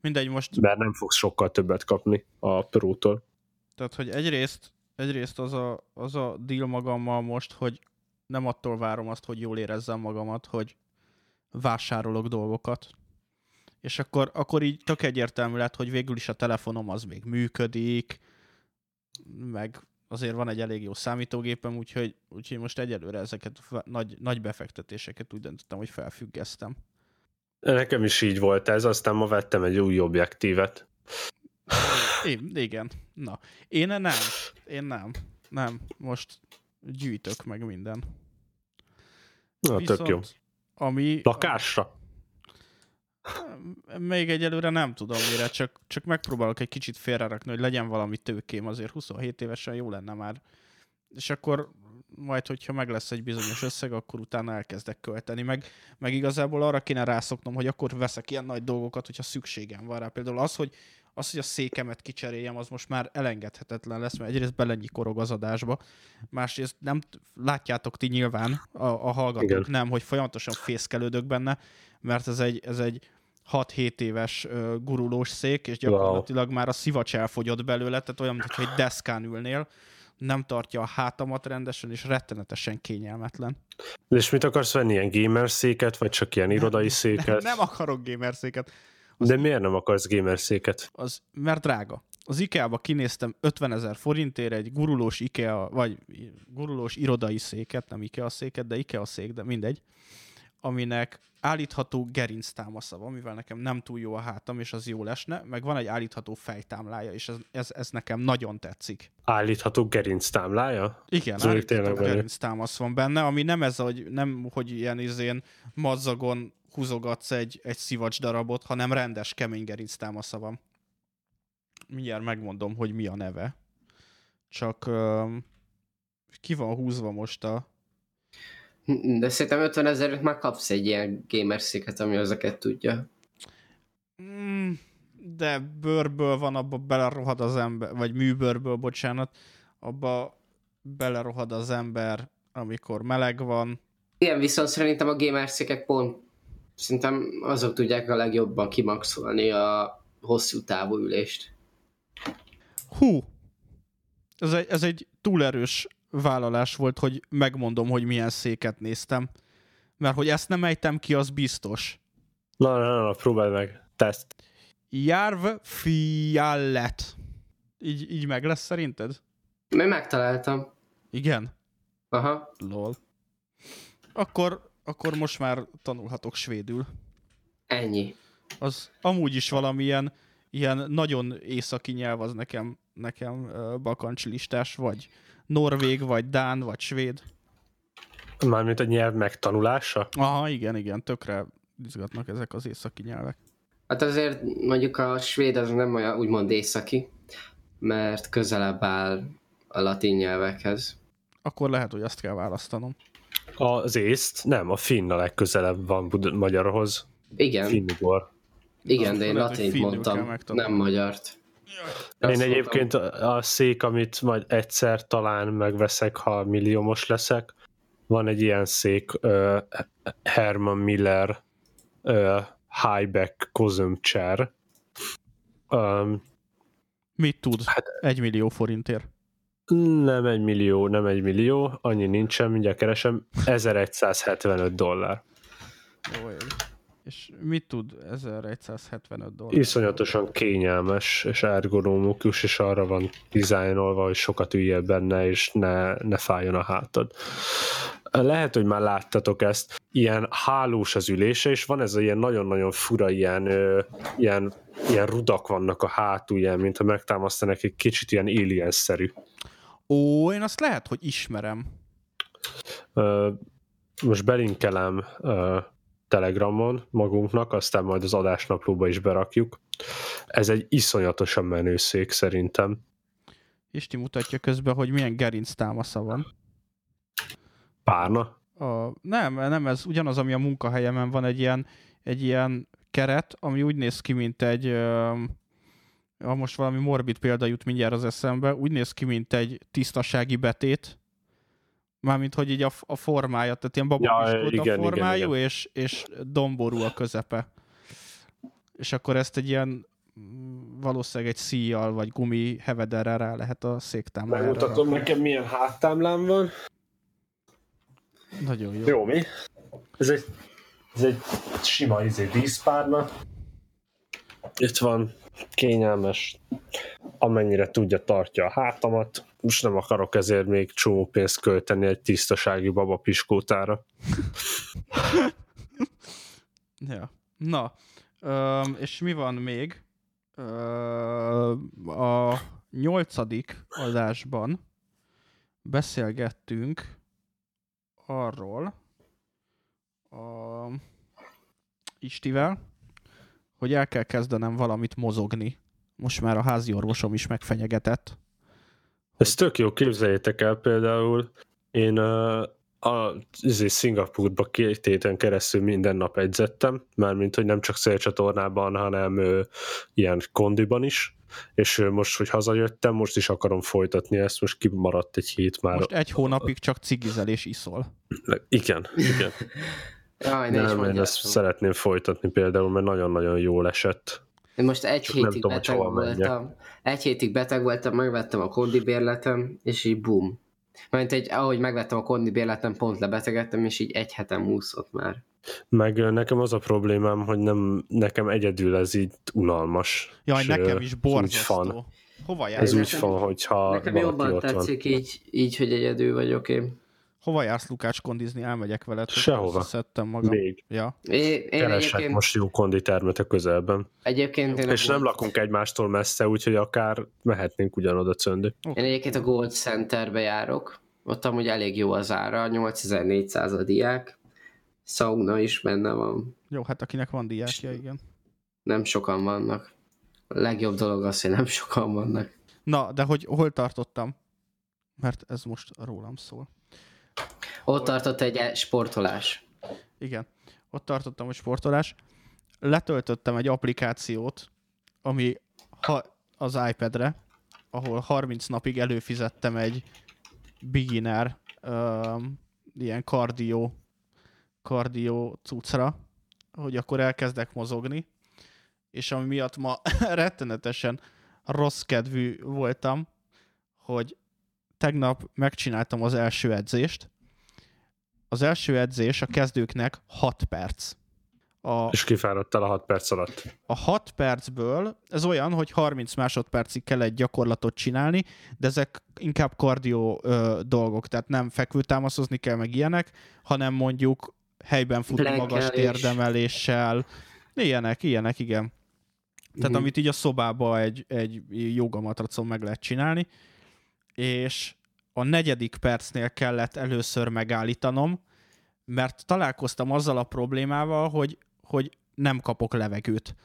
Mindegy, most... Mert nem fogsz sokkal többet kapni a Pro-tól. Tehát, hogy egyrészt, egyrészt az, a, az a deal magammal most, hogy nem attól várom azt, hogy jól érezzem magamat, hogy vásárolok dolgokat. És akkor, akkor így tök egyértelmű lett, hogy végül is a telefonom az még működik, meg azért van egy elég jó számítógépem, úgyhogy, úgyhogy most egyelőre ezeket nagy, nagy befektetéseket úgy döntöttem, hogy felfüggesztem. Nekem is így volt ez, aztán ma vettem egy új objektívet. Én, igen. Na, én nem. Én nem. Nem. Most gyűjtök meg minden. Na, Viszont, tök jó. Ami... Lakásra? Még egyelőre nem tudom mire, csak, csak megpróbálok egy kicsit félrerakni, hogy legyen valami tőkém, azért 27 évesen jó lenne már. És akkor majd hogyha meg lesz egy bizonyos összeg, akkor utána elkezdek költeni. Meg, meg igazából arra kéne rászoknom, hogy akkor veszek ilyen nagy dolgokat, hogyha szükségem van rá. Például az, hogy az, hogy a székemet kicseréljem, az most már elengedhetetlen lesz, mert egyrészt korog az adásba, másrészt nem látjátok ti nyilván, a, a hallgatók Igen. nem, hogy folyamatosan fészkelődök benne, mert ez egy, ez egy 6-7 éves uh, gurulós szék, és gyakorlatilag wow. már a szivacs elfogyott belőle, tehát olyan, mintha egy deszkán ülnél, nem tartja a hátamat rendesen, és rettenetesen kényelmetlen. És mit akarsz venni, ilyen gamer széket, vagy csak ilyen irodai széket? Nem, nem akarok gamer széket. Az, De miért nem akarsz gamer széket? Az, mert drága. Az IKEA-ba kinéztem 50 ezer forintért egy gurulós IKEA, vagy gurulós irodai széket, nem IKEA széket, de IKEA szék, de mindegy aminek állítható gerinc támasza van, mivel nekem nem túl jó a hátam, és az jó lesne, meg van egy állítható fejtámlája, és ez, ez, ez nekem nagyon tetszik. Állítható gerinc támlája? Igen, ez állítható gerinc támasz van benne, ami nem ez, hogy, nem, hogy ilyen izén mazzagon húzogatsz egy, egy szivacs darabot, hanem rendes, kemény gerinc támasza van. Mindjárt megmondom, hogy mi a neve. Csak ki van húzva most a, de szerintem 50 ezerért már kapsz egy ilyen gamer széket, ami ezeket tudja. Mm, de bőrből van, abba belerohad az ember, vagy műbőrből, bocsánat, abba belerohad az ember, amikor meleg van. Igen, viszont szerintem a gamer székek pont szerintem azok tudják a legjobban kimaxolni a hosszú távú ülést. Hú, ez egy, ez egy túl erős vállalás volt, hogy megmondom, hogy milyen széket néztem. Mert hogy ezt nem ejtem ki, az biztos. Na, na, na, na próbálj meg. Teszt. Járv fiallet. Így, így meg lesz szerinted? Én megtaláltam. Igen? Aha. Lol. Akkor, akkor most már tanulhatok svédül. Ennyi. Az amúgy is valamilyen ilyen nagyon északi nyelv az nekem, nekem bakancslistás, vagy norvég, vagy dán, vagy svéd. Mármint a nyelv megtanulása? Aha, igen, igen, tökre izgatnak ezek az északi nyelvek. Hát azért mondjuk a svéd az nem olyan úgymond északi, mert közelebb áll a latin nyelvekhez. Akkor lehet, hogy azt kell választanom. Az észt? Nem, a finn a legközelebb van Bud- magyarhoz. Igen. Finnugor. Igen, de én latint mondtam, nem magyart. Én egyébként a szék, amit majd egyszer talán megveszek, ha milliómos leszek, van egy ilyen szék, uh, Herman Miller uh, Highback Cosm Chair. Um, Mit tud? Hát, egy millió forintért? Nem egy millió, nem egy millió, annyi nincsen, mindjárt keresem, 1175 dollár. Olyan. És mit tud 1175 dollár? Iszonyatosan kényelmes és ergonómikus, és arra van dizájnolva, hogy sokat üljél benne, és ne, ne fájjon a hátad. Lehet, hogy már láttatok ezt, ilyen hálós az ülése, és van ez a ilyen nagyon-nagyon fura ilyen, ilyen, ilyen rudak vannak a hátulján, mintha megtámasztanak egy kicsit ilyen alien-szerű. Ó, én azt lehet, hogy ismerem. Most belinkelem Telegramon magunknak, aztán majd az adásnaplóba is berakjuk. Ez egy iszonyatosan menő szék szerintem. Isti mutatja közben, hogy milyen gerinc támasza van. Párna? A, nem, nem, ez ugyanaz, ami a munkahelyemen van, egy ilyen, egy ilyen keret, ami úgy néz ki, mint egy, ha most valami morbid példa jut mindjárt az eszembe, úgy néz ki, mint egy tisztasági betét, Mármint, hogy így a, a formája, tehát ilyen babapiskóta ja, formájú, igen, igen. És, és domború a közepe. És akkor ezt egy ilyen valószínűleg egy szíjjal vagy gumi hevederrel rá lehet a széktámlára. Megmutatom nekem milyen háttámlám van. Nagyon jó. Jó, mi? Ez egy, ez egy sima izé, díszpárna. Itt van kényelmes, amennyire tudja, tartja a hátamat. Most nem akarok ezért még csomó pénzt költeni egy tisztasági baba piskótára. ja. Na, öm, és mi van még? Öm, a nyolcadik adásban beszélgettünk arról a Istivel, hogy el kell kezdenem valamit mozogni. Most már a házi orvosom is megfenyegetett. Ez tök jó, képzeljétek el például, Én uh, a izé, Szingapurba két héten keresztül minden nap edzettem, mármint, hogy nem csak szélcsatornában, hanem ö, ilyen kondiban is, és ö, most, hogy hazajöttem, most is akarom folytatni ezt, most kimaradt egy hét már. Most egy hónapig csak cigizel és iszol. Igen, igen. Ne is nem, én ezt szeretném folytatni például, mert nagyon-nagyon jól esett. Én most egy Csak hétig tudom, beteg menjek. voltam. Egy hétig beteg voltam, megvettem a kondi bérletem, és így bum. Mert egy, ahogy megvettem a kondi bérletem, pont lebetegedtem, és így egy hetem úszott már. Meg nekem az a problémám, hogy nem, nekem egyedül ez így unalmas. Jaj, nekem is borzasztó. fan. Hova Ez jársz, Nekem- úgy van, hogyha Nekem jobban ott van. tetszik így, így, hogy egyedül vagyok én. Hova jársz Lukács kondizni? Elmegyek veled. hogy Sehova. összeszedtem magam. Még Ja. Én, én keresek egyébként, most jó konditermet a közelben. egyébként én, És nem Gold, lakunk egymástól messze, úgyhogy akár mehetnénk ugyanoda csöndő. én egyébként a Gold Centerbe járok. Ott amúgy elég jó az ára, 8400 a diák. Sauna is benne van. Jó, hát akinek van diákja, igen. Nem sokan vannak. A legjobb dolog az, hogy nem sokan vannak. Na, de hogy hol tartottam? Mert ez most rólam szól. Ott tartott egy sportolás. Igen. Ott tartottam, hogy sportolás. Letöltöttem egy applikációt, ami ha az iPad-re, ahol 30 napig előfizettem egy beginner um, ilyen kardió kardió cuccra, hogy akkor elkezdek mozogni, és ami miatt ma rettenetesen rossz kedvű voltam, hogy tegnap megcsináltam az első edzést. Az első edzés a kezdőknek 6 perc. A, És kifáradtál a 6 perc alatt. a 6 percből, ez olyan, hogy 30 másodpercig kell egy gyakorlatot csinálni, de ezek inkább kardió ö, dolgok, tehát nem fekvőtámaszozni kell meg ilyenek, hanem mondjuk helyben futni magas térdemeléssel, ilyenek, ilyenek, igen. Tehát Mhm. amit így a szobába egy, egy jogamatracon meg lehet csinálni, és a negyedik percnél kellett először megállítanom, mert találkoztam azzal a problémával, hogy, hogy nem kapok levegőt.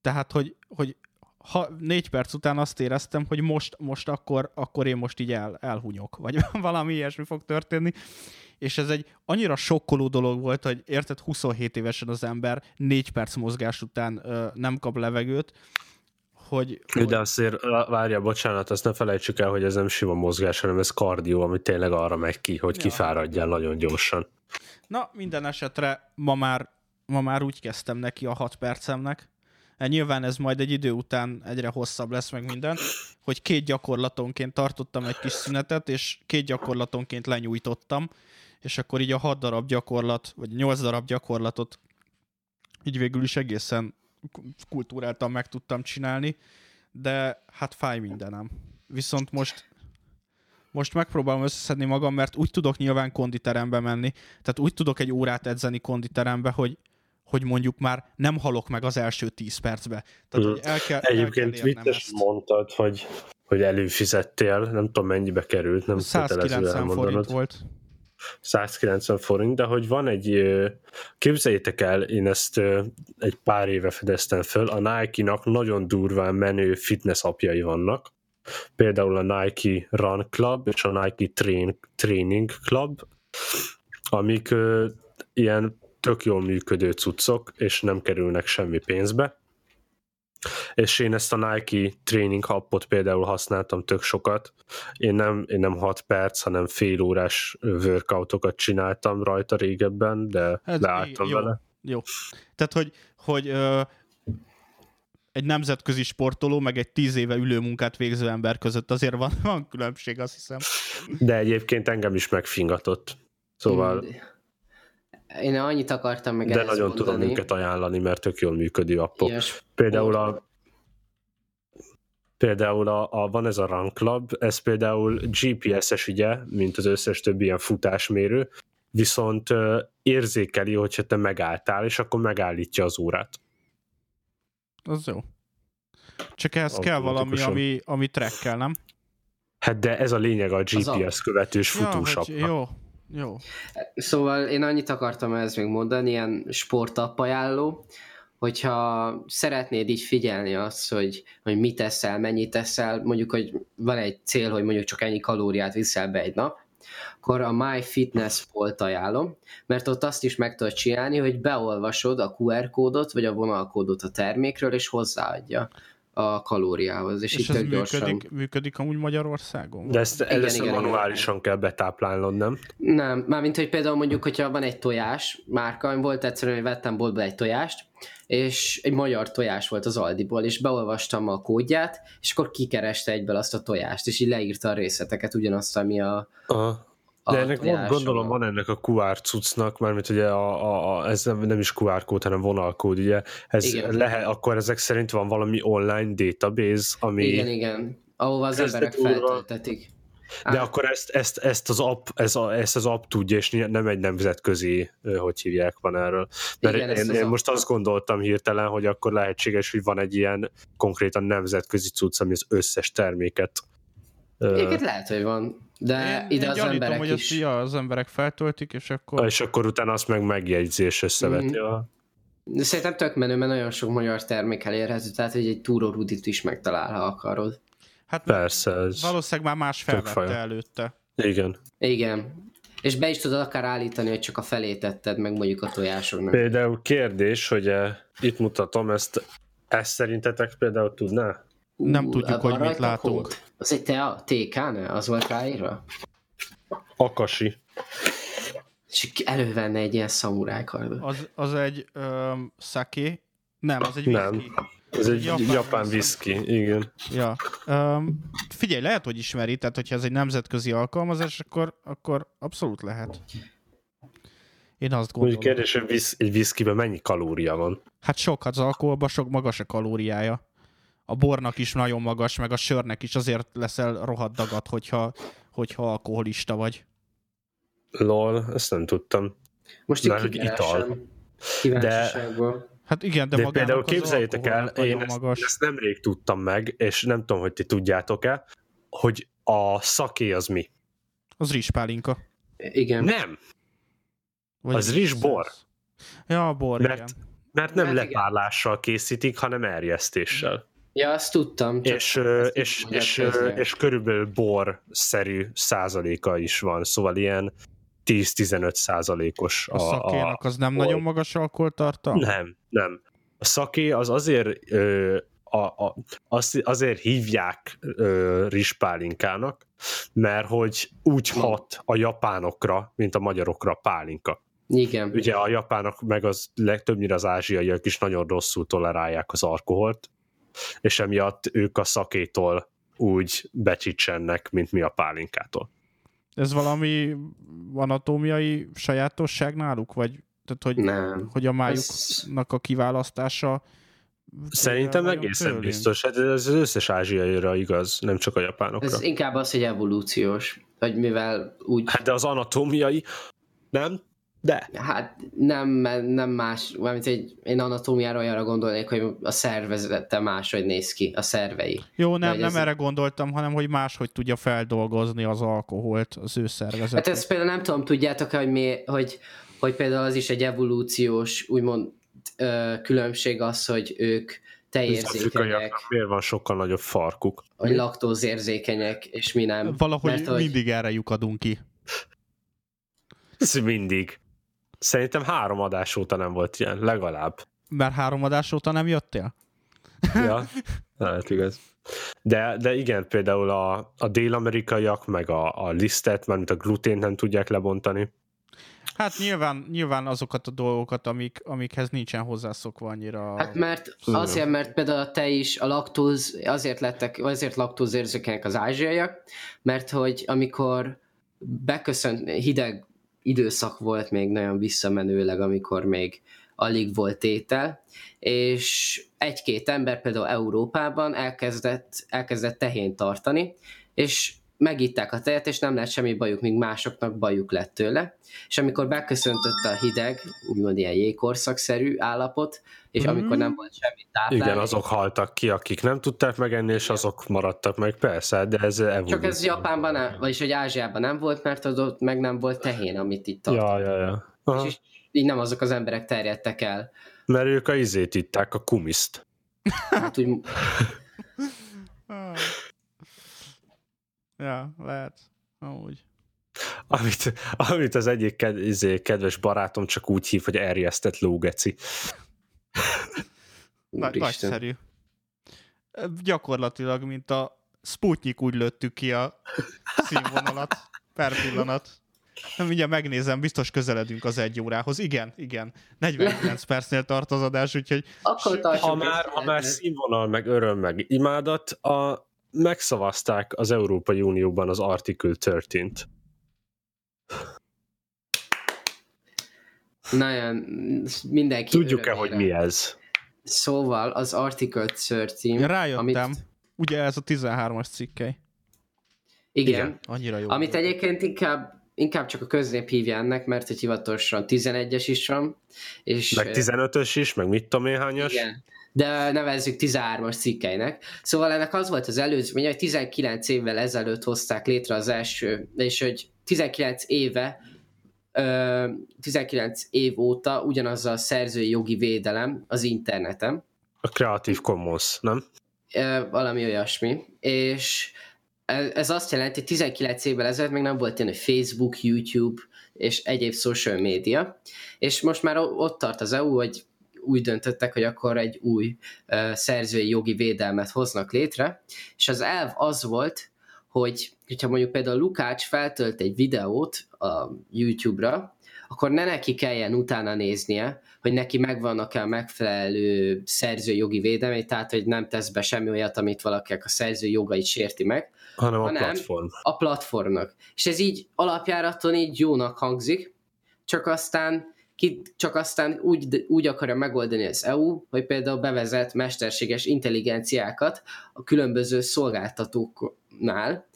Tehát, hogy, hogy ha négy perc után azt éreztem, hogy most, most akkor, akkor én most így el, elhunyok, vagy valami ilyesmi fog történni, és ez egy annyira sokkoló dolog volt, hogy érted, 27 évesen az ember négy perc mozgás után ö, nem kap levegőt, hogy, hogy De azért várja, bocsánat, azt ne felejtsük el, hogy ez nem sima mozgás, hanem ez kardió, ami tényleg arra megy ki, hogy Ja. kifáradjál nagyon gyorsan. Na, minden esetre ma már, ma már úgy kezdtem neki a 6 percemnek. Hát Nyilván ez majd egy idő után egyre hosszabb lesz meg minden, hogy két gyakorlatonként tartottam egy kis szünetet, és két gyakorlatonként lenyújtottam, és akkor így a 6 darab gyakorlat, vagy 8 darab gyakorlatot így végül is egészen kultúráltan meg tudtam csinálni, de hát fáj mindenem. Viszont most most megpróbálom összeszedni magam, mert úgy tudok nyilván konditerembe menni, tehát úgy tudok egy órát edzeni konditerembe, hogy, hogy mondjuk már nem halok meg az első 10 percbe. Tehát, hogy el kell, Egyébként el kell vicces mondtad, hogy, hogy előfizettél, nem tudom mennyibe került, nem kötelező 190 forint volt. 190 forint, de hogy van egy, képzeljétek el, én ezt egy pár éve fedeztem föl, a Nike-nak nagyon durván menő fitness apjai vannak, például a Nike Run Club és a Nike Train, Training Club, amik ilyen tök jól működő cuccok, és nem kerülnek semmi pénzbe. És én ezt a Nike Training appot például használtam tök sokat. Én nem, én nem 6 perc, hanem fél órás workoutokat csináltam rajta régebben, de Ez leálltam jó. vele. Jó. Tehát, hogy, hogy ö, egy nemzetközi sportoló, meg egy tíz éve ülő munkát végző ember között azért van, van különbség, azt hiszem. De egyébként engem is megfingatott. Szóval, Mm, Én annyit akartam meg de nagyon mondani. tudom őket ajánlani, mert tök jól működő appok. Ilyen Például a Például a, a, van ez a Run Club, ez például GPS-es ugye, mint az összes többi ilyen futásmérő, viszont ö, érzékeli, hogyha te megálltál, és akkor megállítja az órát. Az jó. Csak ehhez kell valami, ami, ami trackkel, nem? Hát de ez a lényeg a. GPS követős futós ja, hogy, appnak. jó, jó. Szóval én annyit akartam ehhez még mondani, ilyen sportapp ajánló, hogyha szeretnéd így figyelni azt, hogy, hogy mit teszel, mennyit teszel, mondjuk, hogy van egy cél, hogy mondjuk csak ennyi kalóriát viszel be egy nap, akkor a MyFitnessPal-t ajánlom, mert ott azt is meg tudod csinálni, hogy beolvasod a QR kódot, vagy a vonalkódot a termékről, és hozzáadja a kalóriához, és, És így ez tök gyorsan. működik, működik amúgy Magyarországon? De ezt Igen, először igen, igen. manuálisan kell betáplálnod, nem? Nem, mármint, hogy például mondjuk, hogyha van egy tojás márka, volt egyszerűen, hogy vettem boltba egy tojást, és egy magyar tojás volt az Aldiból, és beolvastam a kódját, és akkor kikereste egyből azt a tojást, és így leírta a részleteket, ugyanazt, ami a, Aha. De ennek gondolom van ennek a QR cuccnak, mármint ugye a, a, a, ez nem, nem is QR kód, hanem vonalkód, ugye? Ez Igen. lehet, akkor ezek szerint van valami online database, ami... Igen, igen. Ahova az emberek feltöltetik. De Á, akkor ezt, ezt, ezt, az app, ez a, ezt az app tudja, és nem egy nemzetközi, ö, hogy hívják van erről. Mert Igen, én, az én app- most azt gondoltam hirtelen, hogy akkor lehetséges, hogy van egy ilyen konkrétan nemzetközi cucc, ami az összes terméket ö, Egyébként lehet, hogy van, de Én, ide én az gyanítom, emberek hogy is. azt ja, az emberek feltöltik, és akkor... és akkor utána azt meg megjegyzés összeveti. Mhm. a De szerintem tök menő, mert nagyon sok magyar termék elérhető, tehát hogy egy túrórudit is megtalál, ha akarod. Hát Persze, ez... valószínűleg már más felvette előtte. Igen. Igen. És be is tudod akár állítani, hogy csak a felét tetted meg mondjuk a tojásoknak. Például kérdés, hogy itt mutatom, ezt, ezt szerintetek például tudná? Nem tudjuk, hogy mit látunk. Az egy te, TK, ne? Az volt ráírva? Akasi. És elővenne egy ilyen szamuráj kardot. Az, az egy um, sake? Nem, az egy Nem. whisky. Ez egy Japán japán, whisky. igen. Ja. Um, figyelj, lehet, hogy ismeri, tehát hogyha ez egy nemzetközi alkalmazás, akkor, akkor abszolút lehet. Én azt gondolom. kérdés, hogy visz, egy whiskyben mennyi kalória van? Hát sok, az alkoholban sok magas a kalóriája. A bornak is nagyon magas, meg a sörnek is azért leszel rohadt dagat, hogyha, hogyha alkoholista vagy. Lol, ezt nem tudtam. Most így Már hogy ital. Kíváncsiságból. Hát igen, de, De, például képzeljétek el, én ezt, magas. ezt nemrég tudtam meg, és nem tudom, hogy ti tudjátok-e, hogy a szaké az mi? Az rizspálinka. Igen. Nem, Vagy Az rizsbor. Ja, a bor, Mert- igen. mert nem Hát igen. lepárlással készítik, hanem erjesztéssel. Ja, azt tudtam. Csak És, ö, ezt és, tudtam, és, közre. és körülbelül bor-szerű százaléka is van, szóval ilyen 10-15 százalékos A szakénak az nem nagyon magas alkoholtartalma? Nem, nem. A szaké az azért ö, a, a, azt, azért hívják ö, rizspálinkának, mert hogy úgy hat a japánokra, mint a magyarokra a pálinka. Igen. Ugye a japánok meg az legtöbbnyire az ázsiaiak is nagyon rosszul tolerálják az alkoholt, és emiatt ők a szakétól úgy becsicsennek, mint mi a pálinkától. Ez valami anatómiai sajátosság náluk? Vagy tehát, hogy, Nem. hogy a májuknak a kiválasztása Szerintem egészen tőlünk? biztos, hát ez az összes ázsiaira igaz, nem csak a japánokra. ez inkább az, hogy evolúciós. Vagy mivel úgy... Hát de az anatómiai, nem? De. Hát nem, nem más, mármint egy, én anatómiára olyanra gondolnék, hogy a szervezete máshogy néz ki, a szervei. Jó, nem, nem ez- erre gondoltam, hanem hogy máshogy tudja feldolgozni az alkoholt az ő szervezet. Hát ezt például nem tudom, tudjátok hogy, mi, hogy, hogy például az is egy evolúciós, úgymond ö, különbség az, hogy ők tejérzékenyek, miért van sokkal nagyobb farkuk? vagy laktózérzékenyek, és mi nem. Valahogy mert hogy- mindig erre lyukadunk ki. Ez mindig. Szerintem három adás óta nem volt ilyen, legalább. Mert három adás óta nem jöttél? Ja, lehet igaz. De, de igen, például a, a dél-amerikaiak, meg a, a lisztet, mert a glutént nem tudják lebontani. Hát nyilván, nyilván azokat a dolgokat, amik, amikhez nincsen hozzászokva annyira. Hát mert azért, mert például a tej is, a laktóz, azért lettek, azért laktózérzékenyek az ázsiaiak, mert hogy amikor beköszönt, hideg időszak volt még nagyon visszamenőleg, amikor még alig volt étel, és egy-két ember például Európában elkezdett, elkezdett tehén tartani, és megitták a tejet, és nem lett semmi bajuk, míg másoknak bajuk lett tőle. És amikor beköszöntött a hideg, úgymond ilyen jégkorszakszerű állapot, és amikor nem volt semmi táplálék, Igen, azok haltak ki, akik nem tudták megenni, és azok maradtak meg, persze, de ez evolúció. Csak ez Japánban, nem, vagyis hogy Ázsiában nem volt, mert az ott meg nem volt tehén, amit itt tart. Ja, ja, ja. Aha. És így nem azok az emberek terjedtek el. Mert ők a izét itták, a kumiszt. Hát úgy, Ah. Ja, lehet. Amúgy. amit, amit az egyik ked, izé, kedves barátom csak úgy hív, hogy erjesztett lógeci. Na, nagyszerű. Gyakorlatilag, mint a Sputnik úgy lőttük ki a színvonalat per pillanat. Nem, ugye megnézem, biztos közeledünk az egy órához. Igen, igen. 49 percnél tart az adás, úgyhogy... Akkor ha már, ha már színvonal, meg öröm, meg imádat, a, megszavazták az Európai Unióban az Article 13-t. Nagyon, mindenki Tudjuk-e, hogy mi ez? Szóval az Article 13... Rájöttem. Amit... Ugye ez a 13-as cikkely. Igen. Igen. Annyira jó. Amit volt. egyébként inkább inkább csak a köznép hívja ennek, mert hogy hivatalosan 11-es is van. És, meg 15-ös is, meg mit tudom én hányas. Igen, de nevezzük 13-as cikkeinek. Szóval ennek az volt az előzménye, hogy 19 évvel ezelőtt hozták létre az első, és hogy 19 éve 19 év óta ugyanaz a szerzői jogi védelem az interneten. A Creative Commons, nem? Valami olyasmi. És ez azt jelenti, hogy 19 évvel ezelőtt még nem volt ilyen, hogy Facebook, YouTube és egyéb social media, és most már ott tart az EU, hogy úgy döntöttek, hogy akkor egy új szerzői jogi védelmet hoznak létre, és az elv az volt, hogy hogyha mondjuk például Lukács feltölt egy videót a YouTube-ra, akkor ne neki kelljen utána néznie, hogy neki megvannak-e a megfelelő szerzőjogi védelmei, tehát hogy nem tesz be semmi olyat, amit valakinek a szerző jogait sérti meg, hanem, hanem a platform. A platformnak. És ez így alapjáraton így jónak hangzik, csak aztán ki, csak aztán úgy, úgy akarja megoldani az EU, hogy például bevezet mesterséges intelligenciákat a különböző szolgáltatóknál,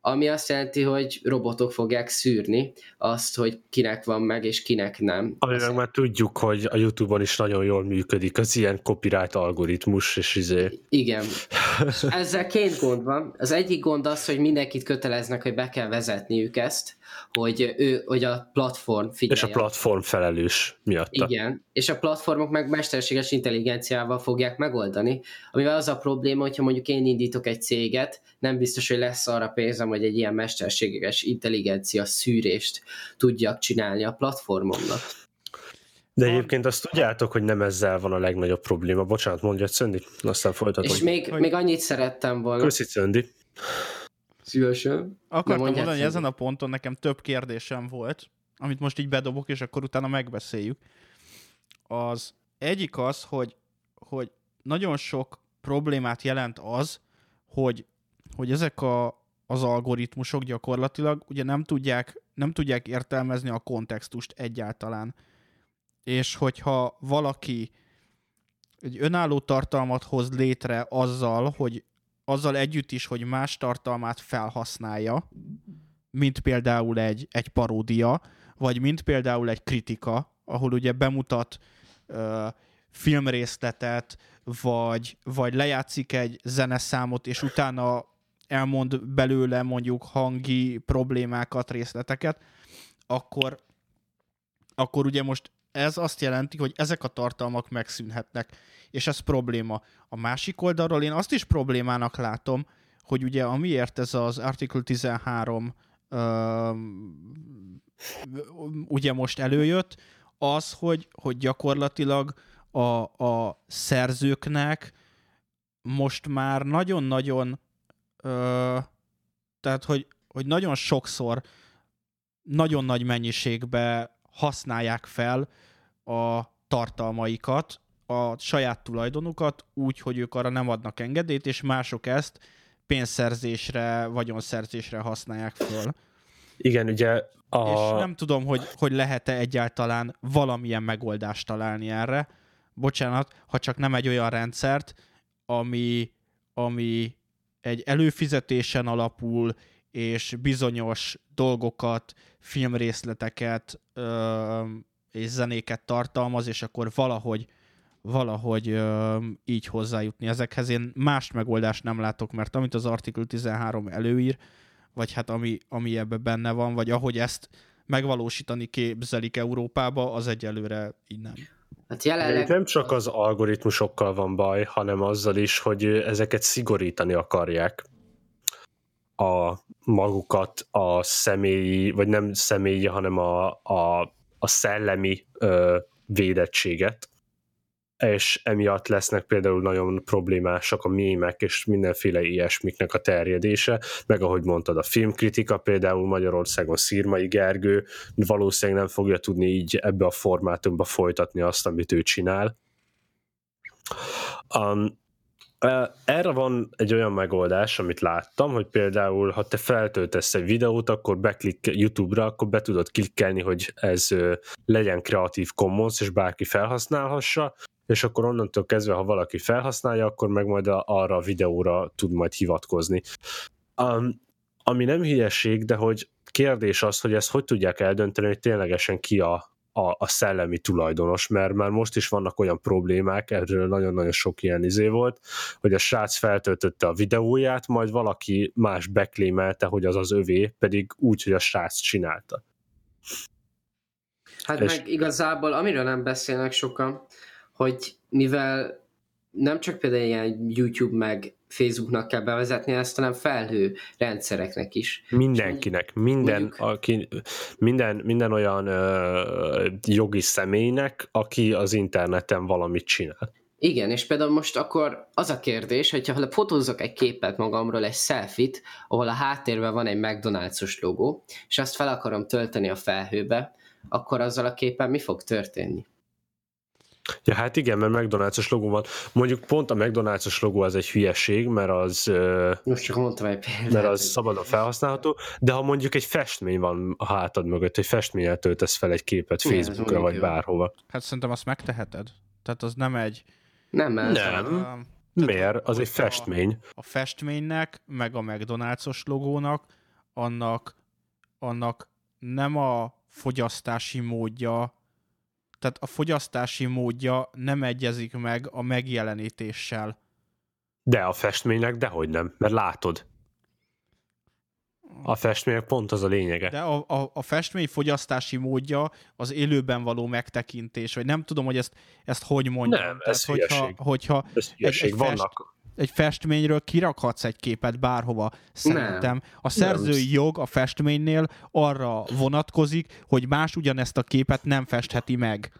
ami azt jelenti, hogy robotok fogják szűrni azt, hogy kinek van meg, és kinek nem. Amivel már tudjuk, hogy a Youtube-on is nagyon jól működik az ilyen copyright algoritmus, és izé... Igen. Ezzel két gond van. Az egyik gond az, hogy mindenkit köteleznek, hogy be kell vezetniük ezt, hogy, ő, hogy a platform figyelje. És a platform felelős miatta. Igen, és a platformok meg mesterséges intelligenciával fogják megoldani, amivel az a probléma, hogyha mondjuk én indítok egy céget, nem biztos, hogy lesz arra pénzem, hogy egy ilyen mesterséges intelligencia szűrést tudjak csinálni a platformomnak. De egyébként azt tudjátok, hogy nem ezzel van a legnagyobb probléma. Bocsánat, mondja Szöndi, aztán folytatom. És még, hogy... még annyit szerettem volna. Köszi Szöndi. Szívesen. Akartam mondani, hogy ezen a ponton nekem több kérdésem volt, amit most így bedobok, és akkor utána megbeszéljük. Az egyik az, hogy, hogy nagyon sok problémát jelent az, hogy, hogy ezek a, az algoritmusok gyakorlatilag ugye nem tudják, nem tudják értelmezni a kontextust egyáltalán. És hogyha valaki egy önálló tartalmat hoz létre azzal, hogy azzal együtt is, hogy más tartalmát felhasználja, mint például egy, egy paródia, vagy mint például egy kritika, ahol ugye bemutat uh, filmrészletet, vagy, vagy lejátszik egy zeneszámot, és utána elmond belőle mondjuk hangi problémákat, részleteket, akkor, akkor ugye most ez azt jelenti, hogy ezek a tartalmak megszűnhetnek, és ez probléma. A másik oldalról én azt is problémának látom, hogy ugye amiért ez az Article 13 uh, ugye most előjött, az, hogy, hogy gyakorlatilag a, a szerzőknek most már nagyon-nagyon tehát, hogy, hogy nagyon sokszor nagyon nagy mennyiségbe használják fel a tartalmaikat, a saját tulajdonukat úgy, hogy ők arra nem adnak engedélyt, és mások ezt pénzszerzésre, vagyonszerzésre használják föl. Igen, ugye a... És nem tudom, hogy, hogy lehet-e egyáltalán valamilyen megoldást találni erre. Bocsánat, ha csak nem egy olyan rendszert, ami, ami egy előfizetésen alapul, és bizonyos dolgokat, filmrészleteket ö, és zenéket tartalmaz, és akkor valahogy valahogy ö, így hozzájutni ezekhez. Én más megoldást nem látok, mert amit az Article 13 előír, vagy hát ami, ami ebbe benne van, vagy ahogy ezt megvalósítani képzelik Európába, az egyelőre így nem. Hát jelenleg... Nem csak az algoritmusokkal van baj, hanem azzal is, hogy ezeket szigorítani akarják. A magukat a személyi, vagy nem személyi, hanem a, a, a szellemi ö, védettséget, és emiatt lesznek például nagyon problémásak a mémek és mindenféle ilyesmiknek a terjedése, meg ahogy mondtad, a filmkritika például Magyarországon Szirmai Gergő valószínűleg nem fogja tudni így ebbe a formátumba folytatni azt, amit ő csinál. Um, erre van egy olyan megoldás, amit láttam, hogy például, ha te feltöltesz egy videót, akkor beklik YouTube-ra, akkor be tudod klikkelni, hogy ez legyen Creative Commons, és bárki felhasználhassa, és akkor onnantól kezdve, ha valaki felhasználja, akkor meg majd arra a videóra tud majd hivatkozni. Um, ami nem hülyeség, de hogy kérdés az, hogy ezt hogy tudják eldönteni, hogy ténylegesen ki a, a, a szellemi tulajdonos, mert már most is vannak olyan problémák, erről nagyon-nagyon sok ilyen izé volt, hogy a srác feltöltötte a videóját, majd valaki más beklémelte, hogy az az övé, pedig úgy, hogy a srác csinálta. Hát és... meg igazából, amiről nem beszélnek sokan, hogy mivel nem csak például ilyen YouTube meg Facebooknak kell bevezetni ezt, hanem felhő rendszereknek is. Mindenkinek, minden, mondjuk, aki, minden, minden olyan ö, jogi személynek, aki az interneten valamit csinál. Igen, és például most akkor az a kérdés, hogyha fotózok egy képet magamról, egy selfit, ahol a háttérben van egy McDonald's-os logó, és azt fel akarom tölteni a felhőbe, akkor azzal a képen mi fog történni? Ja, hát igen, mert McDonald's-os logó van. Mondjuk pont a McDonald's-os logó az egy hülyeség, mert az... Most csak mondtam egy példát. Mert az szabadon felhasználható, de ha mondjuk egy festmény van a hátad mögött, egy festményt töltesz fel egy képet Facebookra, vagy jó. bárhova. Hát szerintem azt megteheted. Tehát az nem egy... Nem, ez nem. A, Miért? Az egy festmény. A, a festménynek, meg a McDonald's-os logónak, annak, annak nem a fogyasztási módja tehát a fogyasztási módja nem egyezik meg a megjelenítéssel. De a festménynek dehogy nem, mert látod. A festmények pont az a lényege. De a, a, a festmény fogyasztási módja az élőben való megtekintés, vagy nem tudom, hogy ezt, ezt hogy mondjam. Nem, ez Tehát, hogyha, hogyha ez egy, egy vannak egy festményről kirakhatsz egy képet bárhova, szerintem. Nem. A szerzői nem. jog a festménynél arra vonatkozik, hogy más ugyanezt a képet nem festheti meg.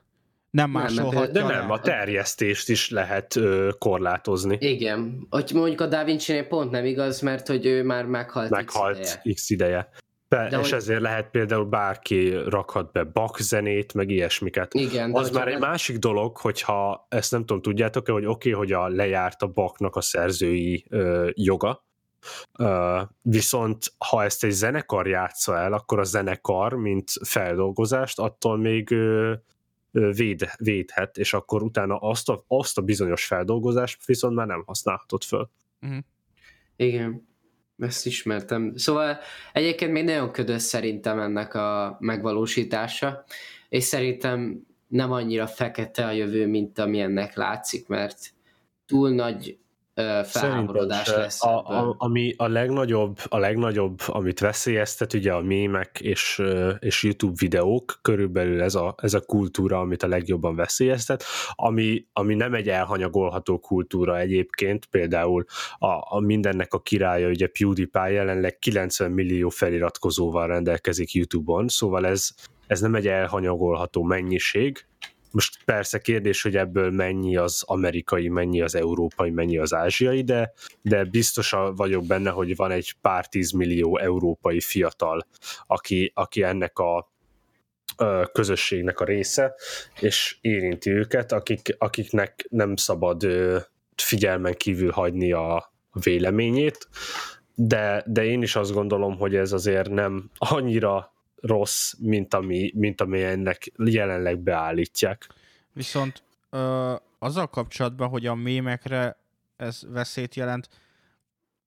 Nem másolhatja. De nem, a terjesztést is lehet ö, korlátozni. Igen. Hogy mondjuk a Da vinci pont nem igaz, mert hogy ő már meghalt, meghalt x ideje. X ideje. Be, de és hogy... ezért lehet például bárki rakhat be bakzenét, meg ilyesmiket. Igen, az már egy egy másik dolog, hogyha ezt nem tudom, tudjátok-e, hogy oké, okay, hogy a lejárt a baknak a szerzői ö, joga, ö, viszont ha ezt egy zenekar játsza el, akkor a zenekar, mint feldolgozást, attól még ö, véd, védhet, és akkor utána azt a, azt a bizonyos feldolgozást viszont már nem használhatod föl. Uh-huh. Igen. Ezt ismertem. Szóval egyébként még nagyon ködös szerintem ennek a megvalósítása, és szerintem nem annyira fekete a jövő, mint amilyennek látszik, mert túl nagy felháborodás lesz. A, a, ami a legnagyobb, a legnagyobb, amit veszélyeztet, ugye a mémek és, és YouTube videók, körülbelül ez a, ez a kultúra, amit a legjobban veszélyeztet, ami, ami nem egy elhanyagolható kultúra egyébként, például a, a mindennek a királya, ugye PewDiePie jelenleg 90 millió feliratkozóval rendelkezik YouTube-on, szóval ez, ez nem egy elhanyagolható mennyiség, most persze kérdés, hogy ebből mennyi az amerikai, mennyi az európai, mennyi az ázsiai, de, de biztos vagyok benne, hogy van egy pár tízmillió európai fiatal, aki, aki ennek a közösségnek a része, és érinti őket, akik, akiknek nem szabad figyelmen kívül hagyni a véleményét, de, de én is azt gondolom, hogy ez azért nem annyira rossz, mint, ami, mint ami ennek jelenleg beállítják. Viszont ö, azzal kapcsolatban, hogy a mémekre ez veszélyt jelent,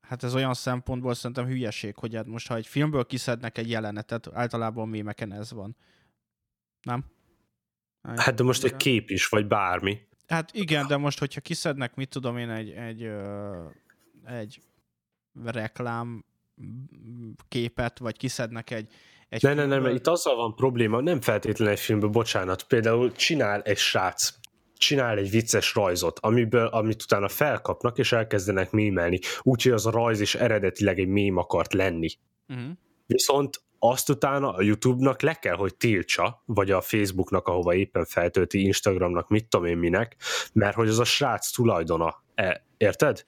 hát ez olyan szempontból szerintem hülyeség, hogy hát most ha egy filmből kiszednek egy jelenetet, általában a mémeken ez van. Nem? Hát de most egy kép is, vagy bármi. Hát igen, de most, hogyha kiszednek, mit tudom én, egy, egy, ö, egy reklám képet, vagy kiszednek egy, egy ne, ne, ne, ne, itt azzal van probléma, nem feltétlenül egy filmből, bocsánat, például csinál egy srác csinál egy vicces rajzot, amiből, amit utána felkapnak, és elkezdenek mémelni. Úgyhogy az a rajz is eredetileg egy mém akart lenni. Uh-huh. Viszont azt utána a YouTube-nak le kell, hogy tiltsa, vagy a Facebooknak, ahova éppen feltölti, Instagramnak, mit tudom én minek, mert hogy az a srác tulajdona. E, érted?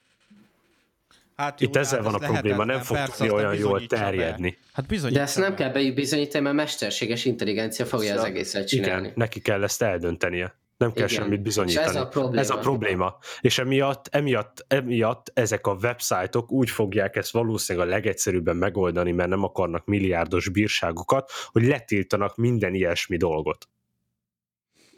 Hát Itt ezzel van a probléma, nem fog tudni olyan jól terjedni. Be. Hát bizony. De ezt nem kell bebizonyítani, mert mesterséges intelligencia fogja az egészet csinálni. Igen, neki kell ezt eldöntenie. Nem kell Igen. semmit bizonyítani. És ez a probléma. Ez a probléma. És emiatt, emiatt, emiatt ezek a websájtok úgy fogják ezt valószínűleg a legegyszerűbben megoldani, mert nem akarnak milliárdos bírságokat, hogy letiltanak minden ilyesmi dolgot.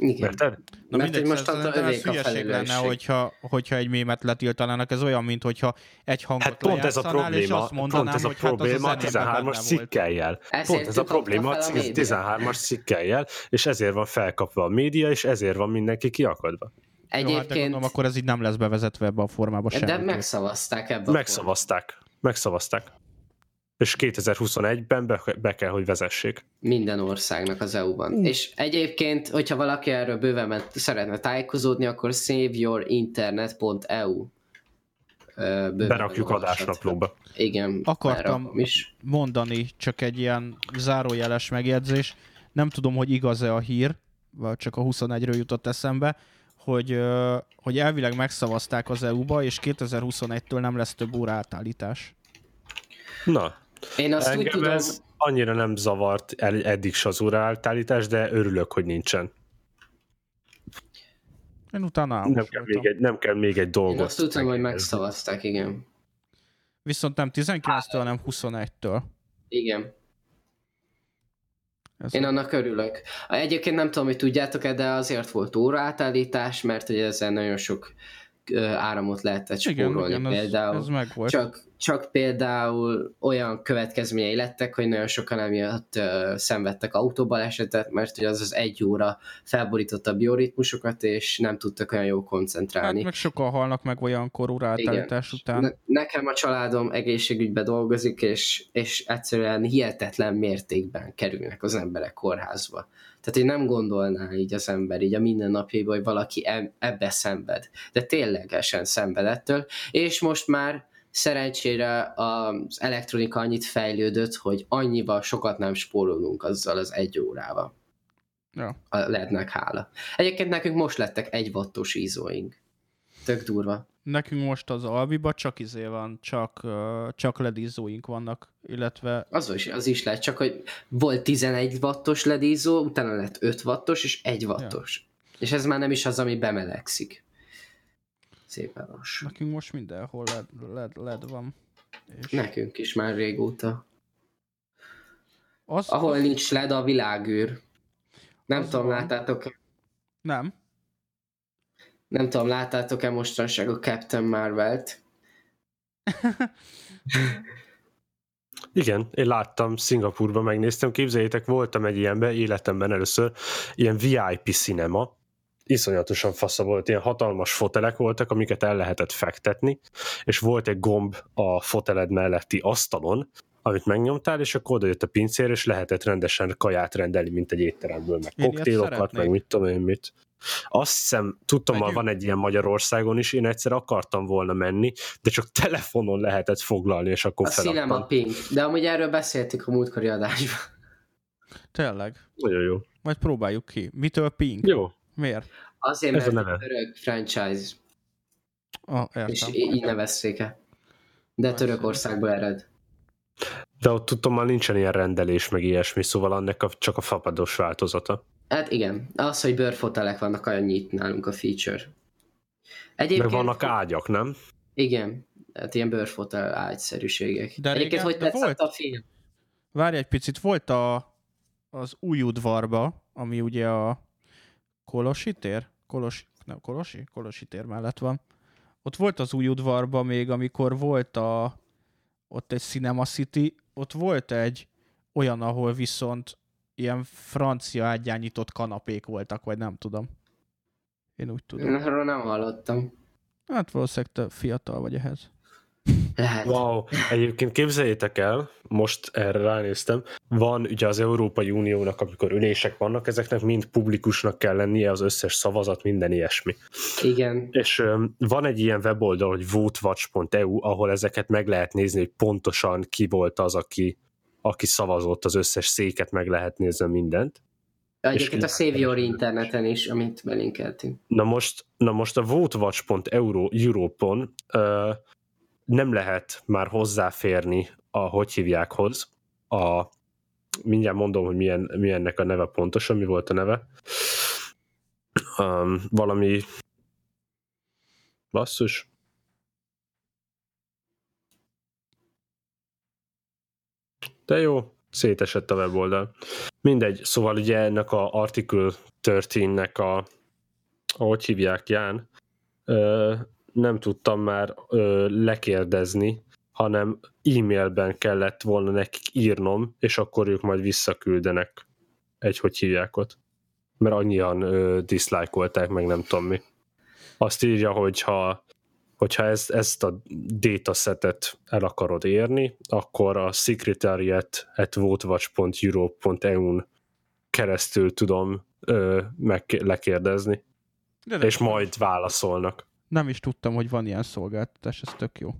Igen. Érted? Na Mert mindegy, hogy most mostantól ez, hülyeség lenne, hogyha, hogyha egy mémet letiltanának. Ez olyan, mint hogyha egy hangot Hát pont ez a probléma, azt mondanám, pont ez a hogy hát az probléma a zenében 13-as benne volt. cikkeljel. Pont ez a probléma a fel a média. 13-as cikkeljel, és ezért van felkapva a média, és ezért van mindenki kiakadva. Jó, hát de Egyébként, gondolom, akkor ez így nem lesz bevezetve ebbe a formába de semmi. megszavazták ebbe a Megszavazták. Megszavazták. És 2021-ben be, be kell, hogy vezessék. minden országnak az EU-ban. Uh. És egyébként, hogyha valaki erről bőven szeretne tájékozódni, akkor saveyourinternet.eu bőven Berakjuk adásnaplóba. Igen, Akartam- is. mondani, csak egy ilyen zárójeles megjegyzés. Nem tudom, hogy igaz-e a hír, vagy csak a 21-ről jutott eszembe, hogy, hogy elvileg megszavazták az EU-ba, és 2021-től nem lesz több óra átállítás. Na, Én azt úgy engem tudom, ez annyira nem zavart el, eddig se az óraállítás, de örülök, hogy nincsen. Én utána Nem kell, még egy, nem kell még egy én dolgot. azt tudom, hogy megszavazták, igen. Viszont nem 19-től, hanem 21-től. Igen. Ez Én annak örülök. Egyébként nem tudom, hogy tudjátok-e, de azért volt óraátállítás, mert ugye ezzel nagyon sok ö, áramot lehetett spórolni igen, ez, például. ez megvolt. Csak, csak például olyan következményei lettek, hogy nagyon sokan emiatt uh, szenvedtek autóbalesetet, mert ugye az az egy óra felborította a bioritmusokat, és nem tudtak olyan jól Hát koncentrálni. meg sokan halnak meg olyankor óraátállítás után. Ne, nekem a családom egészségügyben dolgozik, és, és egyszerűen hihetetlen mértékben kerülnek az emberek kórházba. Tehát, hogy nem gondolná így az ember így a mindennapjaiban, hogy valaki ebbe szenved. De ténylegesen szenved ettől, és most már szerencsére az elektronika annyit fejlődött, hogy annyival sokat nem spórolunk azzal az egy órával. Ja. A lednek hála. Egyébként nekünk most lettek egy wattos ízóink. Tök durva. Nekünk most az Albiba csak izé van, csak, csak ledízóink vannak, illetve Az is, az is lehet, csak hogy volt 11 wattos ledízó, utána lett 5 wattos és 1 wattos. Ja. És ez már nem is az, ami bemelegszik. Szépen lassan. nekünk most mindenhol led, led, led van. És Nekünk is már régóta. az, Ahol az, nincs led, a világűr. Nem Az tudom, van. láttátok Nem. Nem tudom, láttátok-e mostanság a Captain Marvelt? Igen, én láttam, Szingapurban megnéztem, képzeljétek, voltam egy ilyenben, életemben először, ilyen VIP cinema, iszonyatosan fasza volt, ilyen hatalmas fotelek voltak, amiket el lehetett fektetni, és volt egy gomb a foteled melletti asztalon, amit megnyomtál, és akkor oda jött a pincér, és lehetett rendesen kaját rendelni, mint egy étteremből, meg koktélokat, meg mit tudom én mit. Azt hiszem, tudtam, hogy Megyünk? van egy ilyen Magyarországon is, én egyszer akartam volna menni, de csak telefonon lehetett foglalni, és akkor A feladtam. Pink. De amúgy erről beszéltük a múltkori adásban. Tényleg. Nagyon jó. Majd próbáljuk ki. Mitől Pink? Jó. Miért? Azért, Ez a mert neve. török franchise, Ah, és értem. í- így nevezték el. De. Törökországból ered. De ott tudom, már nincsen ilyen rendelés, meg ilyesmi, szóval annak a, csak a fapados változata. Hát igen, az, hogy bőrfotelek vannak, annyit nálunk a feature. Meg Egyébként, vannak ágyak, nem? Igen, hát ilyen bőrfotel ágyszerűségek. De Egyébként, régen- hogy tetszett volt. a film? Várj egy picit, volt a, az új udvarba, ami ugye a Kolosi tér? Kolos, nem, Kolosi? Kolosi tér mellett van. Ott volt az új udvarba még, amikor volt a, ott egy Cinema City, ott volt egy olyan, ahol viszont ilyen francia ágyányított kanapék voltak, vagy nem tudom. Én úgy tudom. Erről nem hallottam. Hát valószínűleg te fiatal vagy ehhez. Lehet. Wow, egyébként képzeljétek el, most erre ránéztem, van ugye az Európai Uniónak, amikor ülések vannak, ezeknek mind publikusnak kell lennie az összes szavazat, minden ilyesmi. Igen. És öm, van egy ilyen weboldal, hogy votewatch.eu, ahol ezeket meg lehet nézni, hogy pontosan ki volt az, aki, aki szavazott, az összes széket meg lehet nézni mindent. Egyébként a Your interneten is, amit belinkeltünk. Na most, na most a votewatch.euro Europe-on ö, nem lehet már hozzáférni a hogy hívjákhoz, a, mindjárt mondom, hogy milyen, milyennek a neve pontosan, mi volt a neve. Um, valami basszus. De jó, szétesett a weboldal. Mindegy, szóval ugye ennek a Article 13-nek a ahogy hívják Ján, ö, nem tudtam már ö, lekérdezni, hanem e-mailben kellett volna nekik írnom, és akkor ők majd visszaküldenek egy, hogy hívják ott. Mert annyian ö, dislike meg nem tudom mi. Azt írja, hogy ha hogyha ezt, ezt a datasetet el akarod érni, akkor a secretariat at votewatch.europe.eu-n keresztül tudom ö, meg lekérdezni, De nem, és majd válaszolnak. nem is tudtam, hogy van ilyen szolgáltatás, ez tök jó.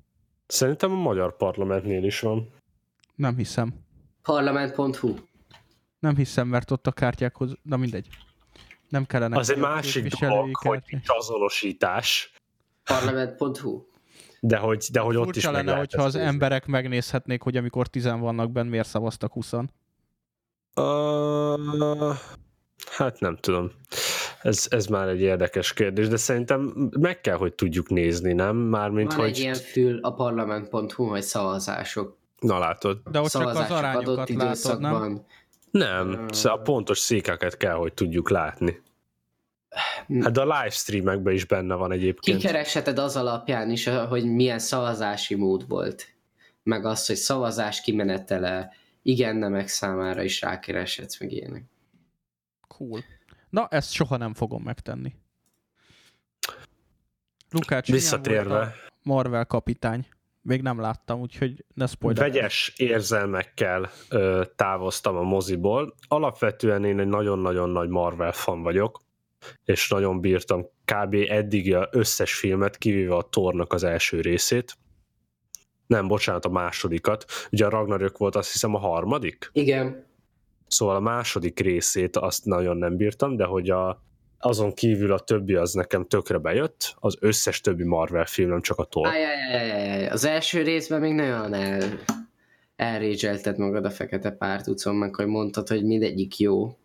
Szerintem a magyar parlamentnél is van. Nem hiszem. Parlament.hu. Nem hiszem, mert ott a kártyákhoz, na mindegy. Nem kellene. Az egy a másik dolog, hogy nincs azonosítás, Parlament.hu. de hogy, de hogy ott is meg lenne, lehet hogyha az nézni. emberek megnézhetnék, hogy amikor tizen vannak benne, miért szavaztak 20 Uh, hát nem tudom. Ez, ez már egy érdekes kérdés, de szerintem meg kell, hogy tudjuk nézni, nem? Mármint, Van hogy... egy ilyen fül a parlament.hu, hogy szavazások. Na látod. De ott csak az arányokat látod, nem? időszakban. Nem, szóval a pontos székeket kell, hogy tudjuk látni. Hát de a livestreamekben is benne van egyébként. Kikeresheted az alapján is, hogy milyen szavazási mód volt. Meg azt, hogy szavazás kimenetele, igen, nemek számára is rákereshetsz, meg ilyenek. Cool. Na, ezt soha nem fogom megtenni. Lukács, Visszatérve, volt a Marvel kapitány. Még nem láttam, úgyhogy ne spoiler. vegyes érzelmekkel ö, távoztam a moziból. Alapvetően én egy nagyon-nagyon nagy Marvel fan vagyok, és nagyon bírtam kb. eddig a összes filmet, kivéve a Tornak az első részét. Nem, bocsánat, a másodikat. Ugye a Ragnarök volt azt hiszem a harmadik? Igen. Szóval a második részét azt nagyon nem bírtam, de hogy a, azon kívül a többi az nekem tökre bejött, az összes többi Marvel film, nem csak a Thor. Ajajajajaj. Az első részben még nagyon el, elrédzselted magad a fekete pártucon, meg hogy mondtad, hogy mindegyik jó.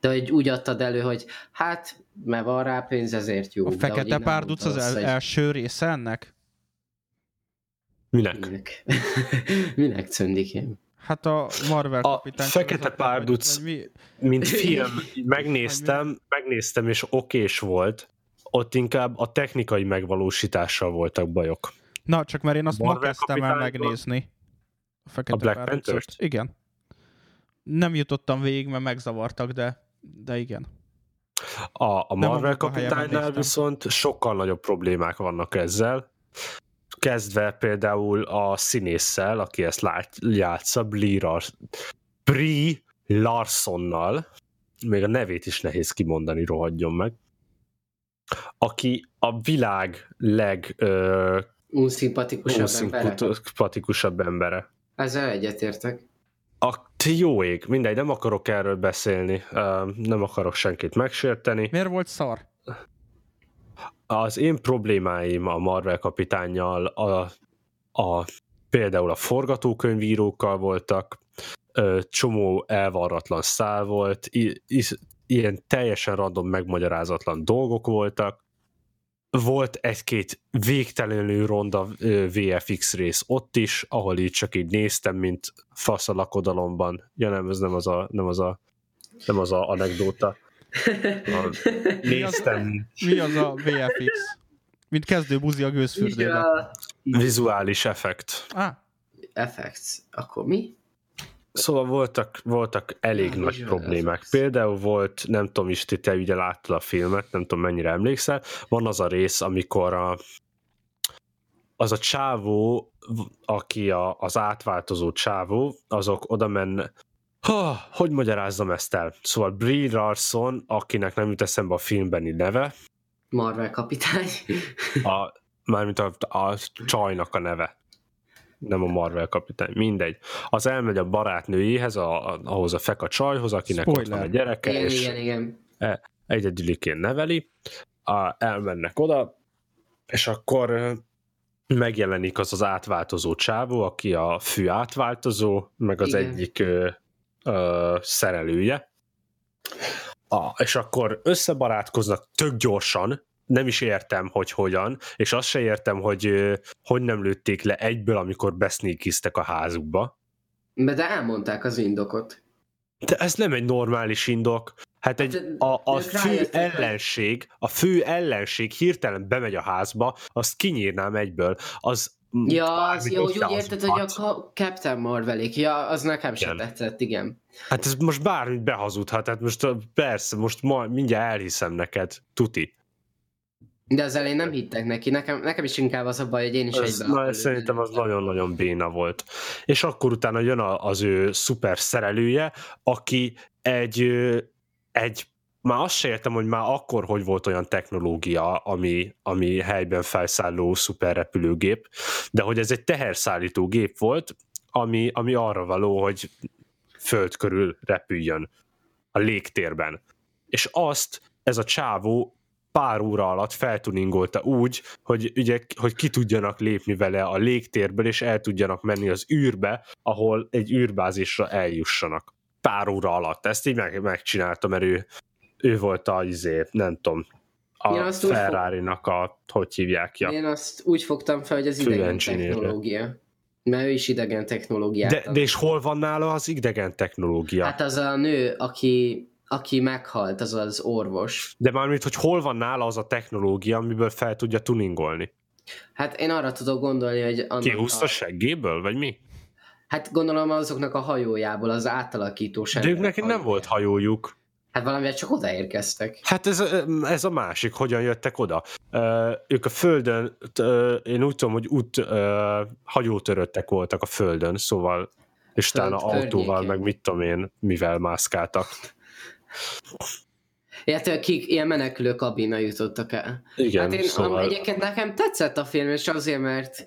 De hogy úgy adtad elő, hogy hát, mert van rá pénz, ezért jó. A fekete párduc az el, hogy első része ennek? Minek? Minek? Minek cöndikém? Hát a Marvel A kapitány. Fekete Párduc. mi? Mint film, megnéztem, megnéztem, és okés volt. Ott inkább a technikai megvalósítással voltak bajok. Na, csak mert én azt ma Marvel kezdtem el megnézni. A Fekete A Black Párducot. Igen. Nem jutottam végig, mert megzavartak, de, de igen. A, a Marvel kapitánynál viszont sokkal nagyobb problémák vannak ezzel. Kezdve például a színésszel, aki ezt lát, játsza, Brie, Brie Larsonnal, még a nevét is nehéz kimondani, rohadjon meg, aki a világ leg ö, Unszimpatikusabb embere. unszimpatikusabb embere. Ezzel egyetértek. A jó ég, mindegy, nem akarok erről beszélni, nem akarok senkit megsérteni. Miért volt szar? Az én problémáim a Marvel kapitánnyal a, a, például a forgatókönyvírókkal voltak, csomó elvarratlan szál volt, i, is, ilyen teljesen random megmagyarázatlan dolgok voltak, volt egy-két végtelenül ronda VFX rész ott is, ahol így csak így néztem, mint fasz a lakodalomban. Ja nem, ez nem az a, nem az a, nem az a anekdóta. A, néztem Mi az a VFX? Mint kezdő buzi a gőzfürdőbe. Ja. vizuális effekt. Ah, Effects. Akkor mi? Szóval voltak, voltak elég nagy problémák. Például volt, nem tudom is, ti te ugye láttad a filmet, nem tudom mennyire emlékszel, van az a rész, amikor a, az a csávó, aki a, az átváltozó csávó, azok oda menne, ha, hogy magyarázzam ezt el? Szóval Brie Larson, akinek nem jut eszembe a filmbeni neve. Marvel kapitány. A, mármint a, a csajnak a neve. Nem a Marvel kapitány, mindegy. Az elmegy a barátnőjéhez, a, a, ahhoz a feka csajhoz, akinek Spoiler. ott van a gyereke, igen, és igen, igen. egyedüliként neveli. A, elmennek oda, és akkor megjelenik az az átváltozó csávó, aki a fő átváltozó, meg az Igen. egyik ö, ö, szerelője. A, és akkor összebarátkoznak tök gyorsan, nem is értem, hogy hogyan, és azt se értem, hogy hogy nem lőtték le egyből, amikor besznékiztek a házukba. De, de elmondták az indokot. De ez nem egy normális indok. Hát egy, hát, a, a fő ellenség, a fő ellenség hirtelen bemegy a házba, azt kinyírnám egyből. Az Ja, az jó, úgy érted, hogy a Captain Marvelik, ja, az nekem sem tetszett, igen. Hát ez most bármit behazudhat, hát most persze, most ma, mindjárt elhiszem neked, tuti. De az elején nem hittek neki, nekem, nekem is inkább az a baj, hogy én is ez, egyben... Na, szerintem az nagyon-nagyon béna volt. És akkor utána jön az ő szuper szerelője, aki egy egy már azt se értem, hogy már akkor hogy volt olyan technológia, ami, ami helyben felszálló szuperrepülőgép, de hogy ez egy teherszállító gép volt, ami, ami arra való, hogy föld körül repüljön a légtérben. És azt ez a csávó pár óra alatt feltuningolta úgy, hogy, ugye, hogy ki tudjanak lépni vele a légtérből, és el tudjanak menni az űrbe, ahol egy űrbázisra eljussanak pár óra alatt. Ezt így meg, megcsináltam, mert ő, ő volt a, izé, nem tudom, a Ferrari-nak a, hogy hívják ja. Én azt úgy fogtam fel, hogy az idegen technológia. Mert ő is idegen technológiát. De, de és hol van nála az idegen technológia? Hát az a nő, aki, aki meghalt, az az orvos. De mármint, hogy hol van nála az a technológia, amiből fel tudja tuningolni? Hát én arra tudok gondolni, hogy... Kihúzta a... seggéből, vagy mi? Hát gondolom azoknak a hajójából, az átalakító De ők neki nem volt hajójuk. Hát valamivel csak odaérkeztek. Hát ez, ez a másik, hogyan jöttek oda. Uh, ők a földön, uh, én úgy tudom, hogy út uh, hajótöröttek voltak a földön, szóval, és utána autóval, meg mit tudom én, mivel mászkáltak. Illetve akik ilyen menekülő kabina jutottak el. Igen, hát én, szóval... egyébként nekem tetszett a film, és azért, mert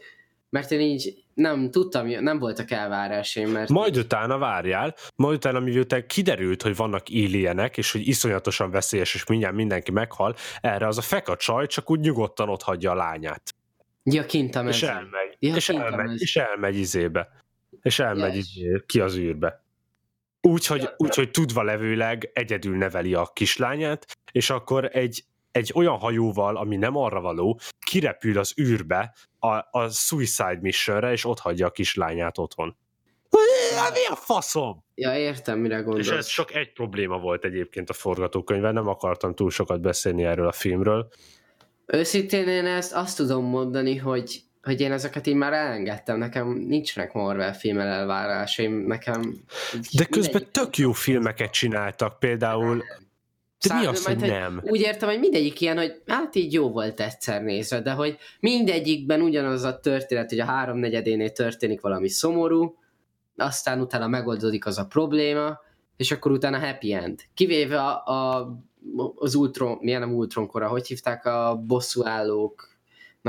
mert én így nem tudtam, nem voltak elvárásaim, mert... Majd utána várjál, majd utána miután kiderült, hogy vannak éljenek, és hogy iszonyatosan veszélyes, és mindjárt mindenki meghal, erre az a feka csaj csak úgy nyugodtan ott hagyja a lányát. Ja, kint a És elmegy, ja, és, elmegy és elmegy izébe. És elmegy ja, izé, ki az űrbe. Úgyhogy úgy, hogy tudva levőleg egyedül neveli a kislányát, és akkor egy egy olyan hajóval, ami nem arra való, kirepül az űrbe a, a Suicide Missionre, és ott hagyja a kislányát otthon. Mi a faszom? Ja, értem, mire gondolsz. És ez csak egy probléma volt egyébként a forgatókönyvben, nem akartam túl sokat beszélni erről a filmről. Őszintén én ezt azt tudom mondani, hogy, hogy én ezeket így már elengedtem, nekem nincsenek Marvel filmmel elvárásaim, nekem... De közben tök jó filmeket csináltak, például de mi az, hogy nem? Úgy értem, hogy mindegyik ilyen, hogy hát így jó volt egyszer nézve, de hogy mindegyikben ugyanaz a történet, hogy a háromnegyedénél történik valami szomorú, aztán utána megoldódik az a probléma, és akkor utána happy end. Kivéve a, a az Ultron, milyen nem Ultron kora, hogy hívták a bosszúállók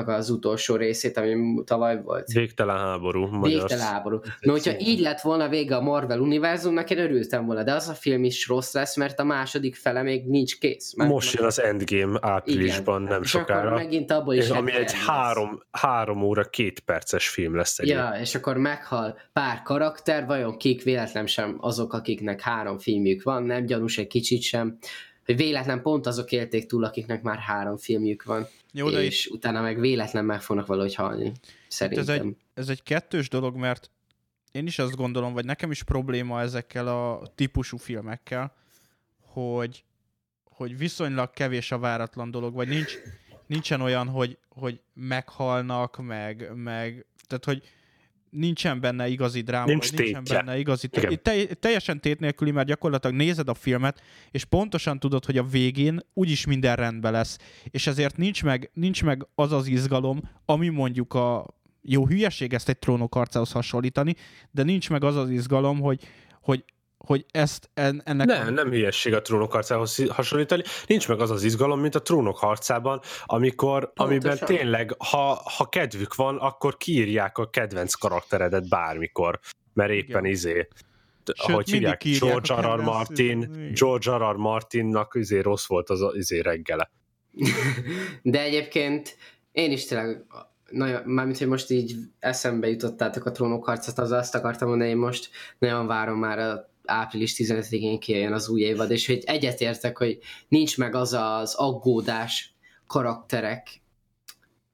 az utolsó részét, ami tavaly volt. Végtelen háború. Végtelen háború. No, hogyha így lett volna vége a Marvel univerzumnak, én örültem volna, de az a film is rossz lesz, mert a második fele még nincs kész. Mert Most jön az Endgame áprilisban, igen. nem és sokára. Akkor megint abból is ami egy három, három óra, két perces film lesz. Egy ja, és akkor meghal pár karakter, vajon kik véletlen sem azok, akiknek három filmjük van, nem gyanús egy kicsit sem hogy véletlen pont azok élték túl, akiknek már három filmjük van, Jó, de és itt... utána meg véletlen meg fognak valahogy halni, szerintem. Ez egy, ez egy kettős dolog, mert én is azt gondolom, vagy nekem is probléma ezekkel a típusú filmekkel, hogy, hogy viszonylag kevés a váratlan dolog, vagy nincs, nincsen olyan, hogy, hogy meghalnak, meg, meg tehát, hogy nincsen benne igazi dráma, Nincs nincsen benne igazi... Te, teljesen tét nélküli, mert gyakorlatilag nézed a filmet, és pontosan tudod, hogy a végén úgyis minden rendben lesz. És ezért nincs meg, nincs meg az az izgalom, ami mondjuk a jó hülyeség ezt egy trónok harcához hasonlítani, de nincs meg az az izgalom, hogy, hogy hogy ezt en, ennek... Nem, a... nem hülyesség a trónok harcához hasonlítani. Nincs meg az az izgalom, mint a trónok harcában, amikor, Pontosan. amiben tényleg, ha, ha kedvük van, akkor kiírják a kedvenc karakteredet bármikor, mert éppen Igen. izé Sőt, ahogy hívják, George R. R. Martin, George R. R. Martinnak izé rossz volt az izé reggele. De egyébként én is tényleg nagyon, mármint, hogy most így eszembe jutottátok a trónok harcát, az azt akartam mondani, én most nagyon várom már a április 15-én kijön az új évad, és hogy egyetértek, hogy nincs meg az az aggódás karakterek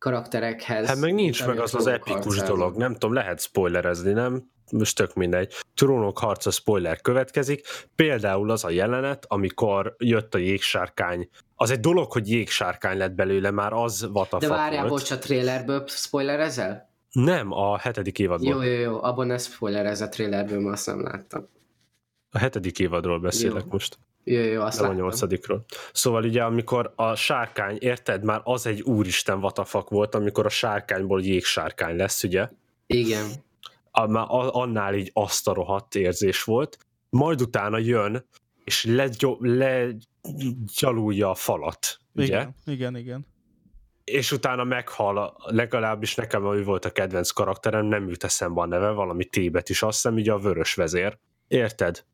karakterekhez. Hát meg nincs meg az az epikus harcán. dolog, nem tudom, lehet spoilerezni, nem? Most tök mindegy. Trónok harca spoiler következik. Például az a jelenet, amikor jött a jégsárkány. Az egy dolog, hogy jégsárkány lett belőle, már az vatafak De várjál, bocs, a trailerből spoilerezel? Nem, a hetedik évadból. Jó, jó, jó, abban ne spoilerez a trailerből, mert azt nem láttam. A hetedik évadról beszélek jó. most. Jó, jó, azt Nem a nyolcadikról. Szóval ugye, amikor a sárkány, érted, már az egy úristen vatafak volt, amikor a sárkányból jégsárkány lesz, ugye? Igen. A, már annál így azt a rohadt érzés volt. Majd utána jön, és legyalulja a falat, ugye? Igen, igen, igen. És utána meghal, legalábbis nekem ő volt a kedvenc karakterem, nem jut eszembe a neve, valami tébet is, azt hiszem, ugye a vörös vezér. Érted?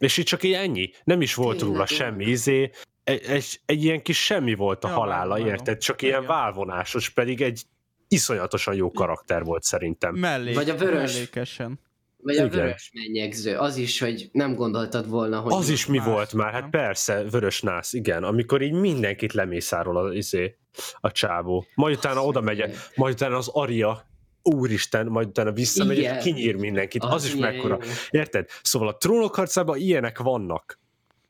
És itt csak így ennyi. Nem is volt róla semmi izé. Egy, egy, egy ilyen kis semmi volt a ja, halála, várom, érted? Csak ilyen válvonásos, pedig egy iszonyatosan jó karakter volt szerintem. Mellék, Vagy a vörös. Mellékesen. Vagy a vörös mennyegző, az is, hogy nem gondoltad volna, hogy... Az is mi más, volt már, hát persze, vörös nász, igen, amikor így mindenkit lemészárol a, izé, a csávó. Majd utána oda megy, majd utána az Aria úristen, majd utána visszamegy, és kinyír mindenkit. Az, az is mekkora. Jó. Érted? Szóval a trónok harcában ilyenek vannak.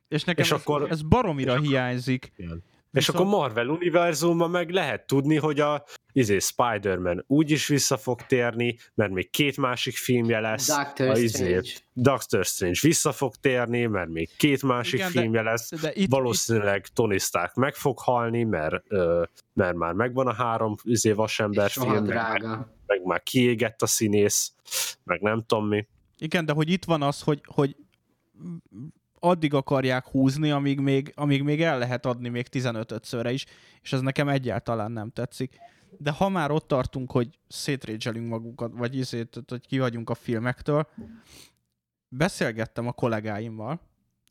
És nekem és ez, akkor... ez baromira hiányzik. Igen. És akkor Marvel univerzumban meg lehet tudni, hogy a izé, Spider-Man úgy is vissza fog térni, mert még két másik filmje lesz. Doctor a, izé, Strange. Doctor Strange vissza fog térni, mert még két másik Igen, filmje de, lesz. De itt, Valószínűleg itt... Tony Stark meg fog halni, mert, ö, mert már megvan a három izé, vasember film, meg, meg már kiégett a színész, meg nem tudom mi. Igen, de hogy itt van az, hogy, hogy addig akarják húzni, amíg még, amíg még el lehet adni még 15-szörre is, és ez nekem egyáltalán nem tetszik. De ha már ott tartunk, hogy szétrédzselünk magunkat, vagy izét, hogy kihagyunk a filmektől, beszélgettem a kollégáimmal,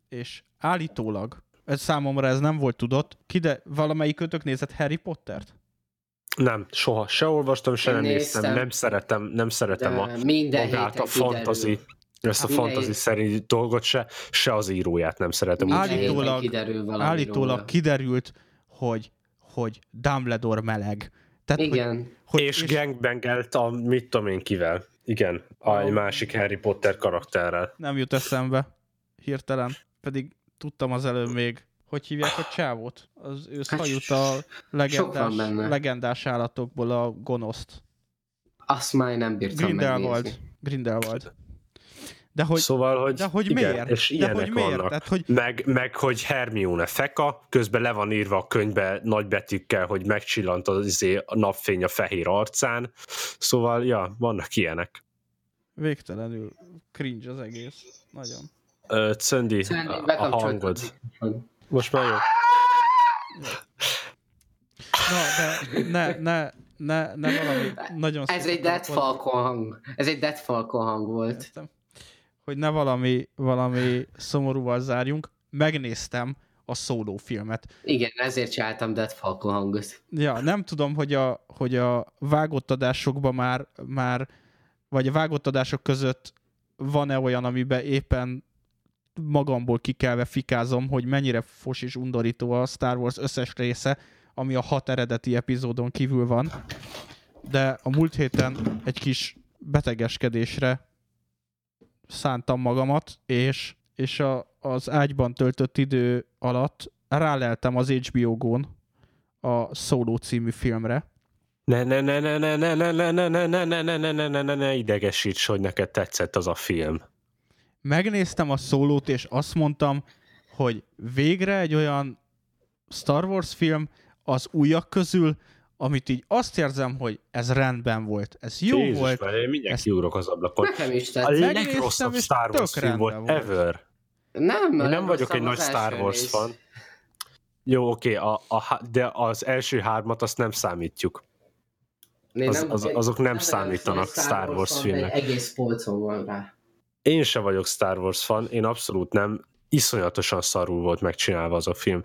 és állítólag, ez számomra ez nem volt tudott, kide, valamelyik kötök nézett Harry Pottert? Nem, soha. Se olvastam, se nem néztem. Nem szeretem, nem szeretem a, magát a fantasy ezt a fantasy szerint dolgot se, se az íróját nem szeretem. Állítólag, kiderül állítólag kiderült, hogy, hogy Dumbledore meleg. Tehát, Igen. Hogy, hogy, és, és gangbangelt a mit tudom én kivel. Igen, a egy másik Harry Potter karakterrel. Nem jut eszembe hirtelen, pedig tudtam az előbb még, hogy hívják a csávót? Az ő hát hajut a legendás, legendás állatokból a gonoszt. Azt már nem bírtam Grindelwald. megnézni. Grindelwald. De hogy, szóval, hogy, de hogy igen, miért? És ilyenek de hogy miért? vannak. Tehát, hogy... Meg, meg, hogy Hermione feka, közben le van írva a könyvbe nagybetűkkel, hogy megcsillant az izé, a napfény a fehér arcán. Szóval, ja, vannak ilyenek. Végtelenül cringe az egész. Nagyon. Ö, Cöndi, a, a hangod. Most már jó. Na, de ne, ne, ne, ne valami nagyon Ez egy Dead Falcon hang. Ez egy Dead Falcon hang volt. Értem hogy ne valami, valami szomorúval zárjunk, megnéztem a szóló filmet. Igen, ezért csináltam Dead Falcon hangot. Ja, nem tudom, hogy a, hogy a vágott adásokban már, már, vagy a vágott adások között van-e olyan, amiben éppen magamból kikelve fikázom, hogy mennyire fos és undorító a Star Wars összes része, ami a hat eredeti epizódon kívül van. De a múlt héten egy kis betegeskedésre szántam magamat, és, és a, az ágyban töltött idő alatt ráleltem az HBO Go-n a Solo című filmre. Ne, ne, ne, ne, ne, ne, ne, ne, ne, ne, ne, ne, ne, ne, ne, ne idegesíts, hogy neked tetszett az a film. Megnéztem a szólót, és azt mondtam, hogy végre egy olyan Star Wars film az újak közül, amit így azt érzem, hogy ez rendben volt, ez jó Jézus, volt. Már én mindjárt Ezt- kiugrok az ablakon. Nekem is A tetszik. Megnéztem, legrosszabb Star Wars film volt, ever. Nem, Én a nem vagyok egy nagy Star Wars fan. Jó, oké, a, a, há- de az első hármat azt nem számítjuk. Az- az- azok nem számítanak Star Wars filmnek. Egy egész polcom van rá. Én se vagyok Star Wars fan, én abszolút nem. Iszonyatosan szarul volt megcsinálva az a film.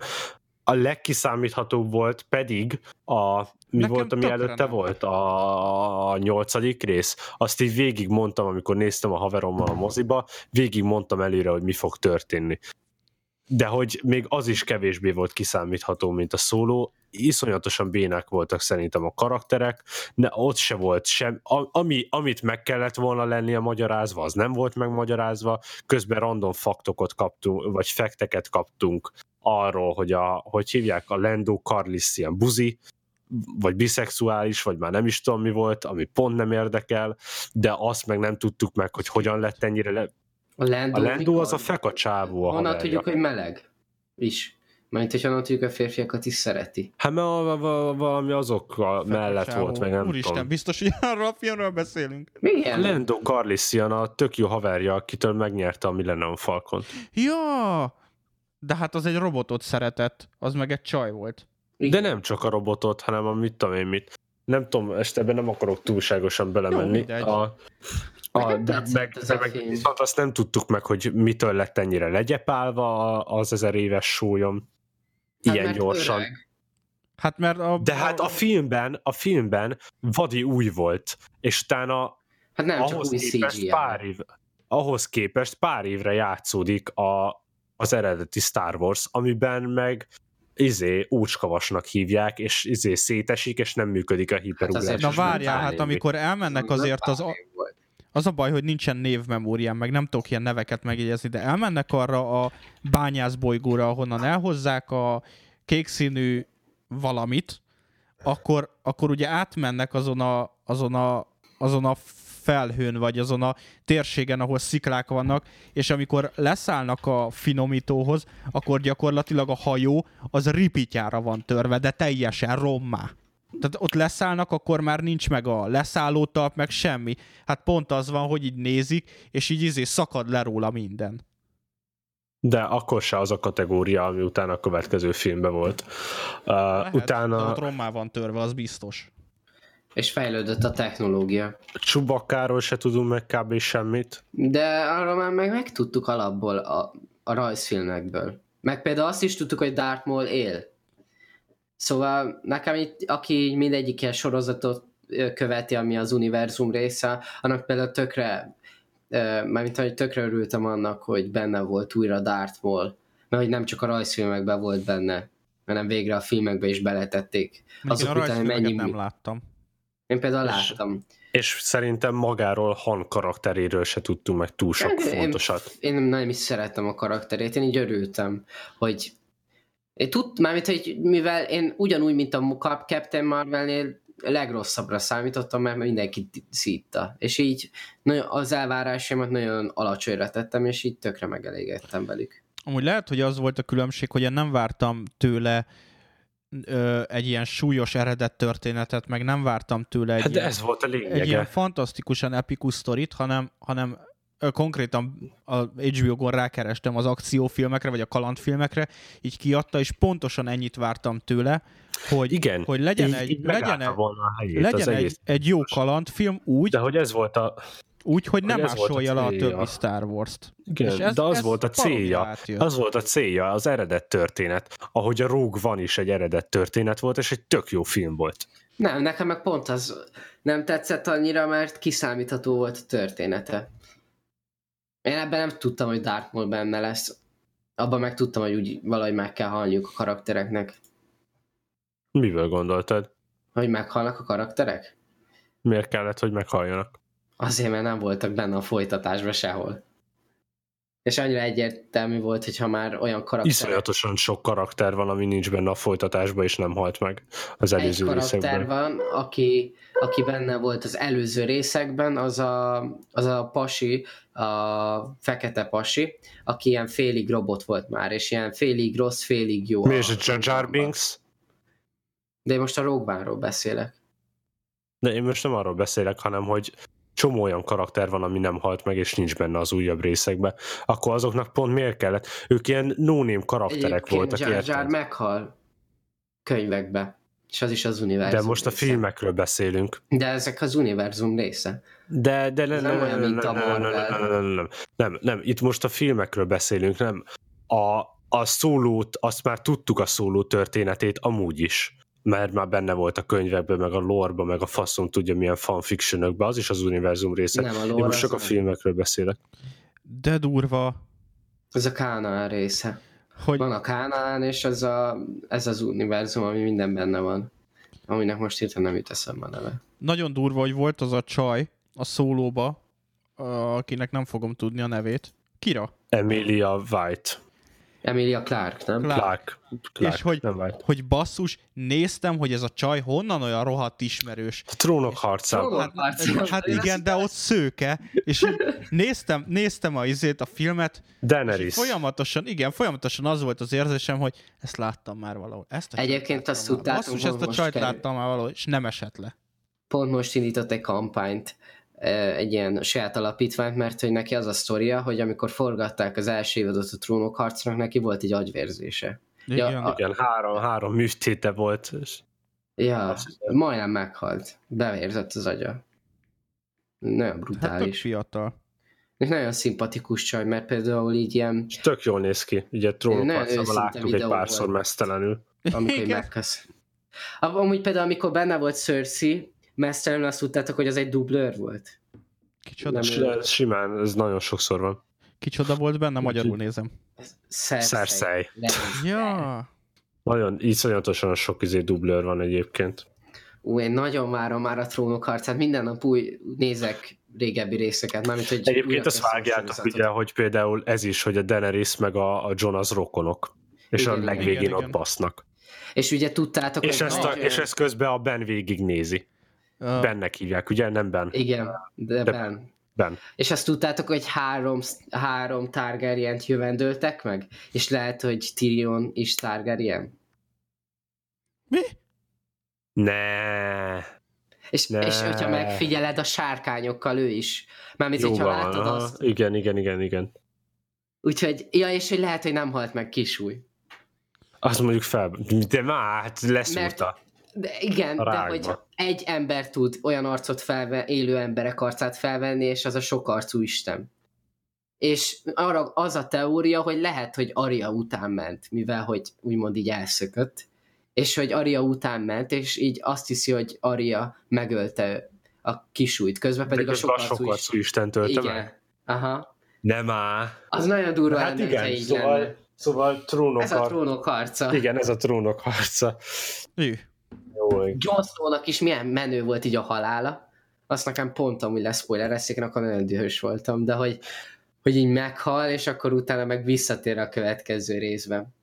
A legkiszámíthatóbb volt pedig a mi Nekem volt, ami előtte nem. volt? A, a nyolcadik rész. Azt így végig mondtam, amikor néztem a haverommal a moziba, végig mondtam előre, hogy mi fog történni. De hogy még az is kevésbé volt kiszámítható, mint a szóló. Iszonyatosan bénák voltak szerintem a karakterek, de ott se volt sem, ami, amit meg kellett volna lennie magyarázva, az nem volt megmagyarázva, közben random faktokat kaptunk, vagy fekteket kaptunk arról, hogy a, hogy hívják a Lando Carlissian buzi, vagy biszexuális, vagy már nem is tudom mi volt, ami pont nem érdekel, de azt meg nem tudtuk meg, hogy hogyan lett ennyire le... A Lando, A Lando az a feka csávó a Honnan tudjuk, hogy meleg? Is. Mert hogy honnan tudjuk, a férfiakat is szereti. Hát mert valami azok mellett Csávó. volt, meg nem Úristen, tudom. biztos, hogy arról a filmről beszélünk. Milyen? Lando Carlissian a tök jó haverja, akitől megnyerte a Millennium Falcon. Ja, de hát az egy robotot szeretett, az meg egy csaj volt. De nem csak a robotot, hanem a mit tudom én mit. Nem tudom, este ebben nem akarok túlságosan belemenni. mindegy. a, a, Nekem de meg, ez de a meg viszont azt nem tudtuk meg, hogy mitől lett ennyire legyepálva az ezer éves súlyom. Hát Ilyen mert gyorsan. öreg. Hát mert a... De hát a filmben, a filmben vadi új volt, és utána Hát nem, csak ahhoz új képest CGI. pár év, ahhoz képest pár évre játszódik a, az eredeti Star Wars, amiben meg izé úcskavasnak hívják, és izé szétesik, és nem működik a hiperugrás. azért Na várjál, hát amikor elmennek azért az... A... Az a baj, hogy nincsen névmemóriám, meg nem tudok ilyen neveket megjegyezni, de elmennek arra a bányászbolygóra, ahonnan elhozzák a kék színű valamit, akkor, akkor ugye átmennek azon a, azon a, azon a felhőn, vagy azon a térségen, ahol sziklák vannak, és amikor leszállnak a finomítóhoz, akkor gyakorlatilag a hajó az ripityára van törve, de teljesen rommá. Tehát ott leszállnak, akkor már nincs meg a leszállótalp, meg semmi. Hát pont az van, hogy így nézik, és így izé szakad le róla minden. De akkor se az a kategória, ami utána a következő filmben volt. Uh, Lehet, de utána ott rommá van törve, az biztos. És fejlődött a technológia. Csubakkáról se tudunk meg kb. semmit. De arról már meg megtudtuk alapból a, a rajzfilmekből. Meg például azt is tudtuk, hogy Darth Maul él. Szóval nekem itt, aki mindegyik ilyen sorozatot követi, ami az univerzum része, annak például tökre, mármint hogy tökre örültem annak, hogy benne volt újra Darth Maul. Mert hogy nem csak a rajzfilmekben volt benne, hanem végre a filmekbe is beletették. Mondjuk Azok én a után mennyi... nem láttam. Én például És- láttam. És szerintem magáról Han karakteréről se tudtunk meg túl sok Én- fontosat. Én nem is szerettem a karakterét, én így örültem, hogy én tud, mármint, hogy mivel én ugyanúgy, mint a Cap- Captain Marvelnél legrosszabbra számítottam, mert mindenki szítta. És így nagyon, az elvárásaimat nagyon alacsonyra tettem, és így tökre megelégedtem velük. Amúgy lehet, hogy az volt a különbség, hogy én nem vártam tőle ö, egy ilyen súlyos eredet történetet, meg nem vártam tőle egy, Hát de ilyen, ez volt a egy ilyen fantasztikusan epikus sztorit, hanem, hanem konkrétan a HBO-gon rákerestem az akciófilmekre, vagy a kalandfilmekre, így kiadta, és pontosan ennyit vártam tőle, hogy, Igen, hogy legyen így, egy, így legyen egy, volna a helyét az legyen egy, egy jó kalandfilm úgy, De hogy ez volt a... úgy, hogy nem volt a másolja le a többi Star Wars-t. Igen, És ez- de az ez volt a célja. Az volt a célja, az eredet történet. Ahogy a Rogue van is egy eredet történet volt, és egy tök jó film volt. Nem, nekem meg pont az nem tetszett annyira, mert kiszámítható volt a története. Én ebben nem tudtam, hogy Darth Maul benne lesz. Abban meg tudtam, hogy úgy valahogy meg kell halniuk a karaktereknek. Mivel gondoltad? Hogy meghalnak a karakterek? Miért kellett, hogy meghalljanak? Azért, mert nem voltak benne a folytatásban sehol. És annyira egyértelmű volt, hogy ha már olyan karakter... Iszonyatosan sok karakter van, ami nincs benne a folytatásban, és nem halt meg az Egy előző karakter részekben. van, aki, aki benne volt az előző részekben, az a, az a pasi, a fekete pasi, aki ilyen félig robot volt már, és ilyen félig rossz, félig jó. Mi a- és a Jar Jar Binks? De én most a Rogue beszélek. De én most nem arról beszélek, hanem hogy csomó olyan karakter van, ami nem halt meg, és nincs benne az újabb részekben, akkor azoknak pont miért kellett? Ők ilyen no karakterek Egyébként voltak, Jar Jar meghal könyvekbe, és az is az univerzum De most a része. filmekről beszélünk. De ezek az univerzum része. De, de nem, nem nem, olyan, nem, mint a nem, nem, nem, Marvel. nem, nem, nem, nem, nem, itt most a filmekről beszélünk, nem. A, a szólót, azt már tudtuk a szóló történetét amúgy is, mert már benne volt a könyvekben, meg a lore meg a faszom tudja milyen fanfictionökben, az is az univerzum része. Nem, a Én lore most csak a filmekről beszélek. De durva, Ez a Kánaán része. hogy Van a Kánaán, és az a, ez az univerzum, ami minden benne van. Aminek most hirtelen nem jut eszembe a neve. nagyon durva, hogy volt az a csaj a szólóba, akinek nem fogom tudni a nevét. Kira? Emilia White. Emilia Clark, nem? Clark. Clark. Clark. És hogy, hogy basszus, néztem, hogy ez a csaj honnan olyan rohadt ismerős. A trónok. Trónok- Hát, Harcban. hát igen, de ott szőke, és néztem, néztem a izét, a filmet, és Daenerys. folyamatosan, igen, folyamatosan az volt az érzésem, hogy ezt láttam már valahol. Ezt a Egyébként azt tudtátok, Basszus, ezt a csajt kerül- láttam már valahol, és nem esett le. Pont most indított egy kampányt, egy ilyen saját alapítványt, mert hogy neki az a sztoria, hogy amikor forgatták az első évadot a trónok harcnak, neki volt egy agyvérzése. Ja, Igen. a- Igen, három, három műtéte volt. És Ja, majdnem meghalt. Bevérzett az agya. Nagyon hát brutális. fiatal. És nagyon szimpatikus csaj, mert például így ilyen, és tök jól néz ki. Ugye trónok Nagyon harcában őszinte láttuk egy párszor mesztelenül. amikor megkösz. Am- Amúgy például, amikor benne volt Cersei, mesztelenül azt tudtátok, hogy az egy dublőr volt. Kicsoda, Nem simán, ez nagyon sokszor van. kicsoda volt benne, magyarul nézem. Lannister. Ja, Nagyon, iszonyatosan sok izé dublőr van egyébként. Ú, én nagyon várom már a trónok harcát, minden nap új nézek régebbi részeket, mármint, hogy Egyébként azt vágjátok ugye, hogy például ez is, hogy a Daenerys meg a, a John az rokonok. És Igen, a legvégén igen, ott igen. basznak. És ugye tudtátok, És hogy ezt, a, és ezt közben a Ben végig nézi. Uh, Bennek hívják, ugye? Nem Ben. Igen, de, De- Ben. Ben. És azt tudtátok, hogy három, három Targaryen-t jövendöltek meg? És lehet, hogy Tyrion is Targaryen? mi? Ne. És, Ne. és hogyha megfigyeled a sárkányokkal ő is. Mármint, Jó hogyha van. látod aha. azt. Igen, igen, igen, igen. Úgyhogy, ja, és hogy lehet, hogy nem halt meg kisúj. Azt mondjuk fel, de már, hát leszúrta. De igen, A de hogy egy ember tud olyan arcot felvenni, élő emberek arcát felvenni, és az a sok arcú Isten. És arra az a teória, hogy lehet, hogy Aria után ment, mivel hogy úgymond így elszökött, és hogy Aria után ment, és így azt hiszi, hogy Aria megölte a kisújt, közben pedig De a közben sok a arcú sokarcú Isten tölte meg. Igen. Aha. Nem áll. Az nagyon durva Hát lenne, igen, így szóval, lenne. szóval trónok Ez a trónok harca. Igen, ez a trónok harca. Ő. Jó, Jon Snow-nak is milyen menő volt így a halála. Azt nekem pont amúgy leszpoilerezték, én akkor nagyon dühös voltam, de hogy, hogy így meghal, és akkor utána meg visszatér a következő részben.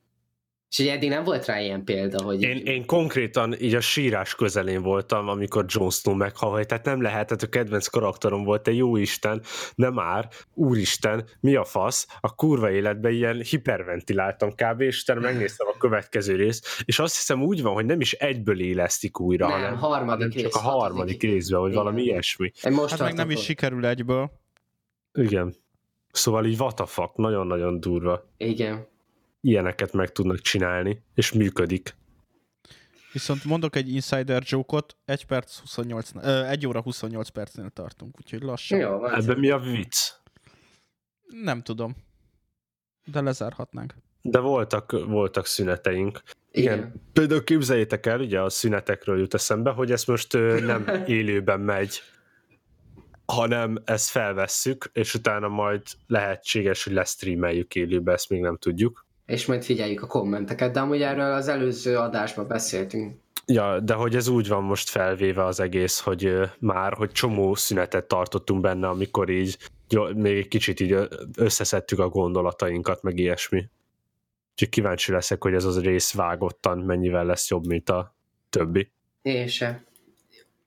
És ugye eddig nem volt rá ilyen példa, hogy Én, így, én konkrétan így a sírás közelén voltam, amikor Jon Snow meghal, tehát nem lehetett, a kedvenc karakterom volt, te jó Isten, nem már, úristen, mi a fasz, a kurva életben ilyen hiperventiláltam kb. és utána megnéztem a következő részt, és azt hiszem úgy van, hogy nem is egyből élesztik újra, Nem, hanem, harmadik hanem csak rész, a harmadik részben, vagy Igen. valami ilyesmi. most Hát meg nem is sikerül egyből. Igen. Szóval így what the fuck, nagyon-nagyon durva. Igen. Ilyeneket meg tudnak csinálni, és működik. Viszont mondok egy insider joke-ot, 1 perc 28, ö, 1 óra 28 percnél tartunk, úgyhogy lassan. Jó. Ebben mi a vicc? Nem tudom. De lezárhatnánk. De voltak, voltak szüneteink. Igen. Igen. Például képzeljétek el, ugye a szünetekről jut eszembe, hogy ezt most nem élőben megy, hanem ezt felvesszük, és utána majd lehetséges, hogy lesztreameljük élőbe, ezt még nem tudjuk. És majd figyeljük a kommenteket, de amúgy erről az előző adásban beszéltünk. Ja, de hogy ez úgy van most felvéve az egész, hogy már, hogy csomó szünetet tartottunk benne, amikor így még egy kicsit így összeszedtük a gondolatainkat, meg ilyesmi. Úgyhogy kíváncsi leszek, hogy ez az rész vágottan mennyivel lesz jobb, mint a többi. Én se.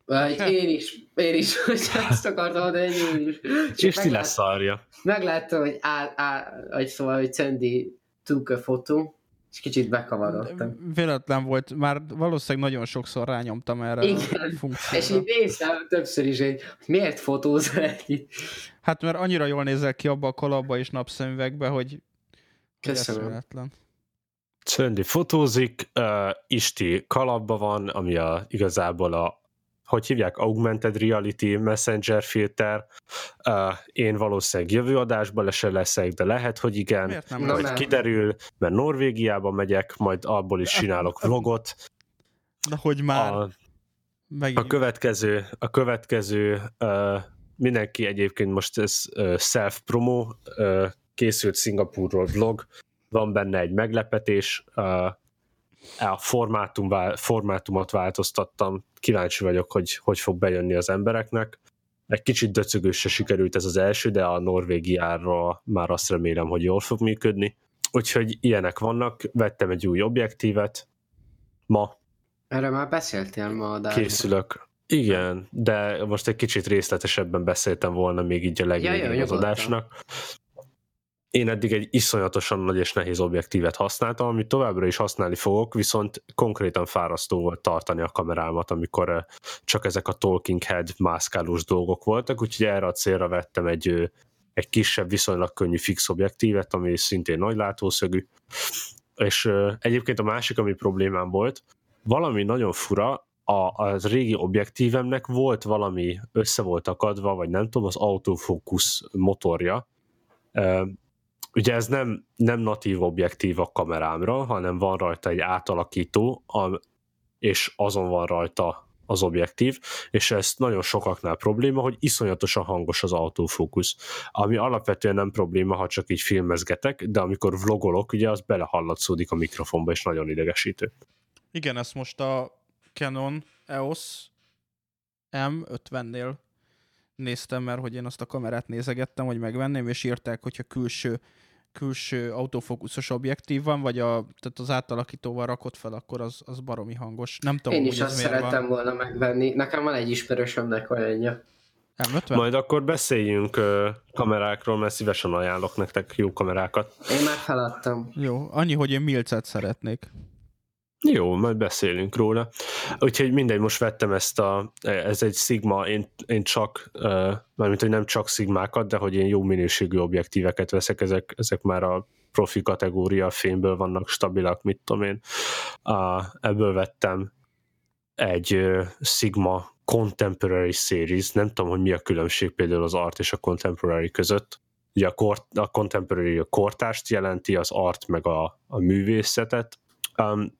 Vagy én is, én is, hogy ezt akartam hogy én is. Csak És ti lesz szarja. Megláttam, hogy, á, á, hogy szóval, hogy Sandy took a photo, és kicsit bekavarodtam. Véletlen volt, már valószínűleg nagyon sokszor rányomtam erre Igen. a funkcióra. És így néztem többször is, hogy miért fotózol itt. Hát mert annyira jól nézel ki abba a kalapba és napszemüvegbe, hogy Köszönöm. Szöndi fotózik, uh, Isti kalapba van, ami a, igazából a hogy hívják, Augmented Reality Messenger filter. Uh, én valószínűleg jövő adásban lese leszek, de lehet, hogy igen. Miért nem Na, majd nem. kiderül, mert Norvégiába megyek, majd abból is csinálok vlogot. De hogy már A, megint. a következő, a következő uh, mindenki egyébként most ez uh, self-promo, uh, készült Szingapúrról vlog, van benne egy meglepetés, uh, a formátum, formátumot változtattam, kíváncsi vagyok, hogy hogy fog bejönni az embereknek. Egy kicsit döcögősre sikerült ez az első, de a Norvégiára már azt remélem, hogy jól fog működni. Úgyhogy ilyenek vannak, vettem egy új objektívet, ma Erről már beszéltél ma adásban. készülök. Igen, de most egy kicsit részletesebben beszéltem volna még így a Ja, jó, az adásnak. Én eddig egy iszonyatosan nagy és nehéz objektívet használtam, amit továbbra is használni fogok, viszont konkrétan fárasztó volt tartani a kamerámat, amikor eh, csak ezek a talking head mászkálós dolgok voltak, úgyhogy erre a célra vettem egy, ö, egy kisebb, viszonylag könnyű fix objektívet, ami szintén nagy látószögű. És ö, egyébként a másik, ami problémám volt, valami nagyon fura, a, az régi objektívemnek volt valami össze volt akadva, vagy nem tudom, az autofókusz motorja. Ugye ez nem, nem natív objektív a kamerámra, hanem van rajta egy átalakító, és azon van rajta az objektív, és ez nagyon sokaknál probléma, hogy iszonyatosan hangos az autofókusz, ami alapvetően nem probléma, ha csak így filmezgetek, de amikor vlogolok, ugye az belehallatszódik a mikrofonba, és nagyon idegesítő. Igen, ezt most a Canon EOS M50-nél néztem, mert hogy én azt a kamerát nézegettem, hogy megvenném, és írták, hogyha külső külső autofókuszos objektív van, vagy a, tehát az átalakítóval rakott fel, akkor az, az baromi hangos. Nem tudom, Én hogy is azt szerettem van. volna megvenni. Nekem van egy ismerősömnek olyanja. M50? Majd akkor beszéljünk ö, kamerákról, mert szívesen ajánlok nektek jó kamerákat. Én már feladtam. Jó, annyi, hogy én milcet szeretnék. Jó, majd beszélünk róla. Úgyhogy mindegy, most vettem ezt a, ez egy Sigma, én, én csak, mármint, hogy nem csak Sigmákat, de hogy én jó minőségű objektíveket veszek, ezek, ezek már a profi kategória fényből vannak stabilak, mit tudom én. Uh, ebből vettem egy Sigma Contemporary Series, nem tudom, hogy mi a különbség például az art és a contemporary között. Ugye a, kort, a contemporary a kortást jelenti, az art meg a, a művészetet. Um,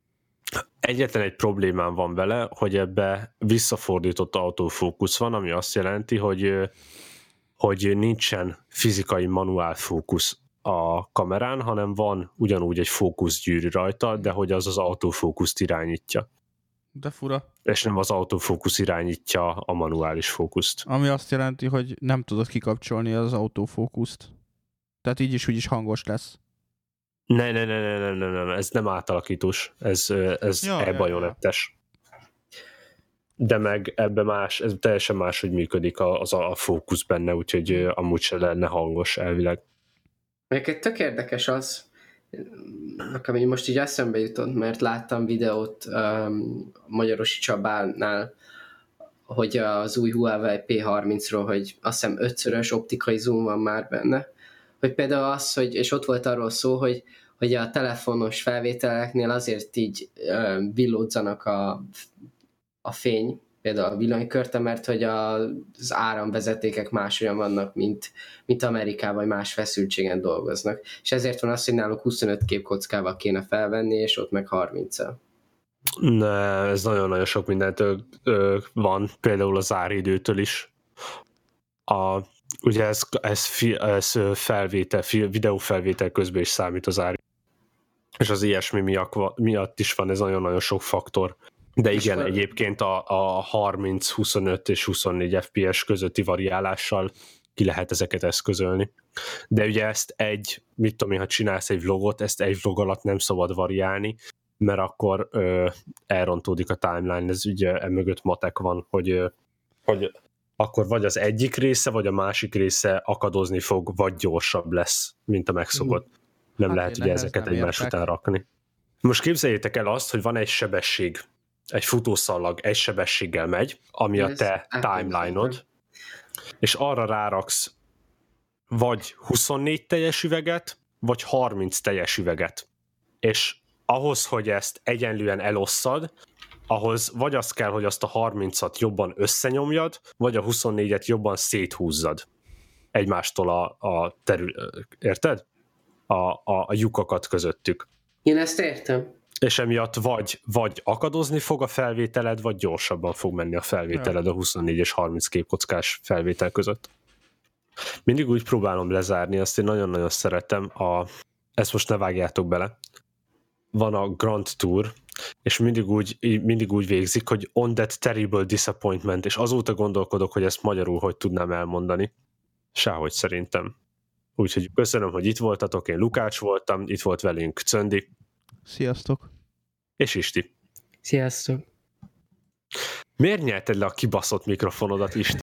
Egyetlen egy problémám van vele, hogy ebbe visszafordított autofókusz van, ami azt jelenti, hogy, hogy nincsen fizikai manuál fókusz a kamerán, hanem van ugyanúgy egy fókuszgyűrű rajta, de hogy az az autofókuszt irányítja, De fura. és nem az autofókusz irányítja a manuális fókuszt. Ami azt jelenti, hogy nem tudod kikapcsolni az autofókuszt. Tehát így is úgy is hangos lesz. Ne, ne, ne, ne, ne, ne, ne, ez nem átalakítós, ez, ez Ja, ja, ja, e-bajonettes. De meg ebbe más, ez teljesen máshogy működik a- az a, a fókusz benne, úgyhogy amúgy se lenne hangos elvileg. Egyébként tök érdekes az, nekem így most így eszembe jutott, mert láttam videót um, Magyarosi Csabánál, hogy az új Huawei P30-ról, hogy azt hiszem ötszörös optikai zoom van már benne, hogy például az, hogy, és ott volt arról szó, hogy, hogy a telefonos felvételeknél azért így villódzanak a, a fény, például a villanykörte, mert hogy a, az áramvezetékek másolyan vannak, mint, mint Amerikában, vagy más feszültségen dolgoznak. És ezért van az, hogy náluk 25 képkockával kéne felvenni, és ott meg 30-al. Ne, ez nagyon-nagyon sok mindentől ö, van, például az áridőtől is. A, ugye ez, ez, fi, ez felvétel, fi, videófelvétel közben is számít az ár. És az ilyesmi miatt, miatt is van ez nagyon-nagyon sok faktor. De igen, egyébként a, a 30, 25 és 24 FPS közötti variálással ki lehet ezeket eszközölni. De ugye ezt egy, mit tudom én, ha csinálsz egy vlogot, ezt egy vlog alatt nem szabad variálni, mert akkor ö, elrontódik a timeline, ez ugye emögött matek van, hogy, ö, hogy akkor vagy az egyik része, vagy a másik része akadozni fog, vagy gyorsabb lesz, mint a megszokott. Nem Hát lehet ugye ezeket egymás értek. után rakni. Most képzeljétek el azt, hogy van egy sebesség, egy futószallag egy sebességgel megy, ami a te timeline-od, és arra ráraksz vagy 24 teljes üveget, vagy 30 teljes üveget. És ahhoz, hogy ezt egyenlően elosszad, ahhoz vagy az kell, hogy azt a 30-at jobban összenyomjad, vagy a 24-et jobban széthúzzad egymástól a, a terül... Érted? A, a, a lyukakat közöttük. Én ezt értem. És emiatt vagy, vagy akadozni fog a felvételed, vagy gyorsabban fog menni a felvételed a 24 és 30 képkockás felvétel között. Mindig úgy próbálom lezárni, azt én nagyon-nagyon szeretem. A, ezt most ne vágjátok bele. Van a Grand Tour, és mindig úgy, mindig úgy végzik, hogy on that terrible disappointment, és azóta gondolkodok, hogy ezt magyarul hogy tudnám elmondani. Sehogy szerintem. Úgyhogy köszönöm, hogy itt voltatok, én Lukács voltam, itt volt velünk Cöndi Sziasztok! és Isti. Sziasztok! Miért nyelted le a kibaszott mikrofonodat, Isti?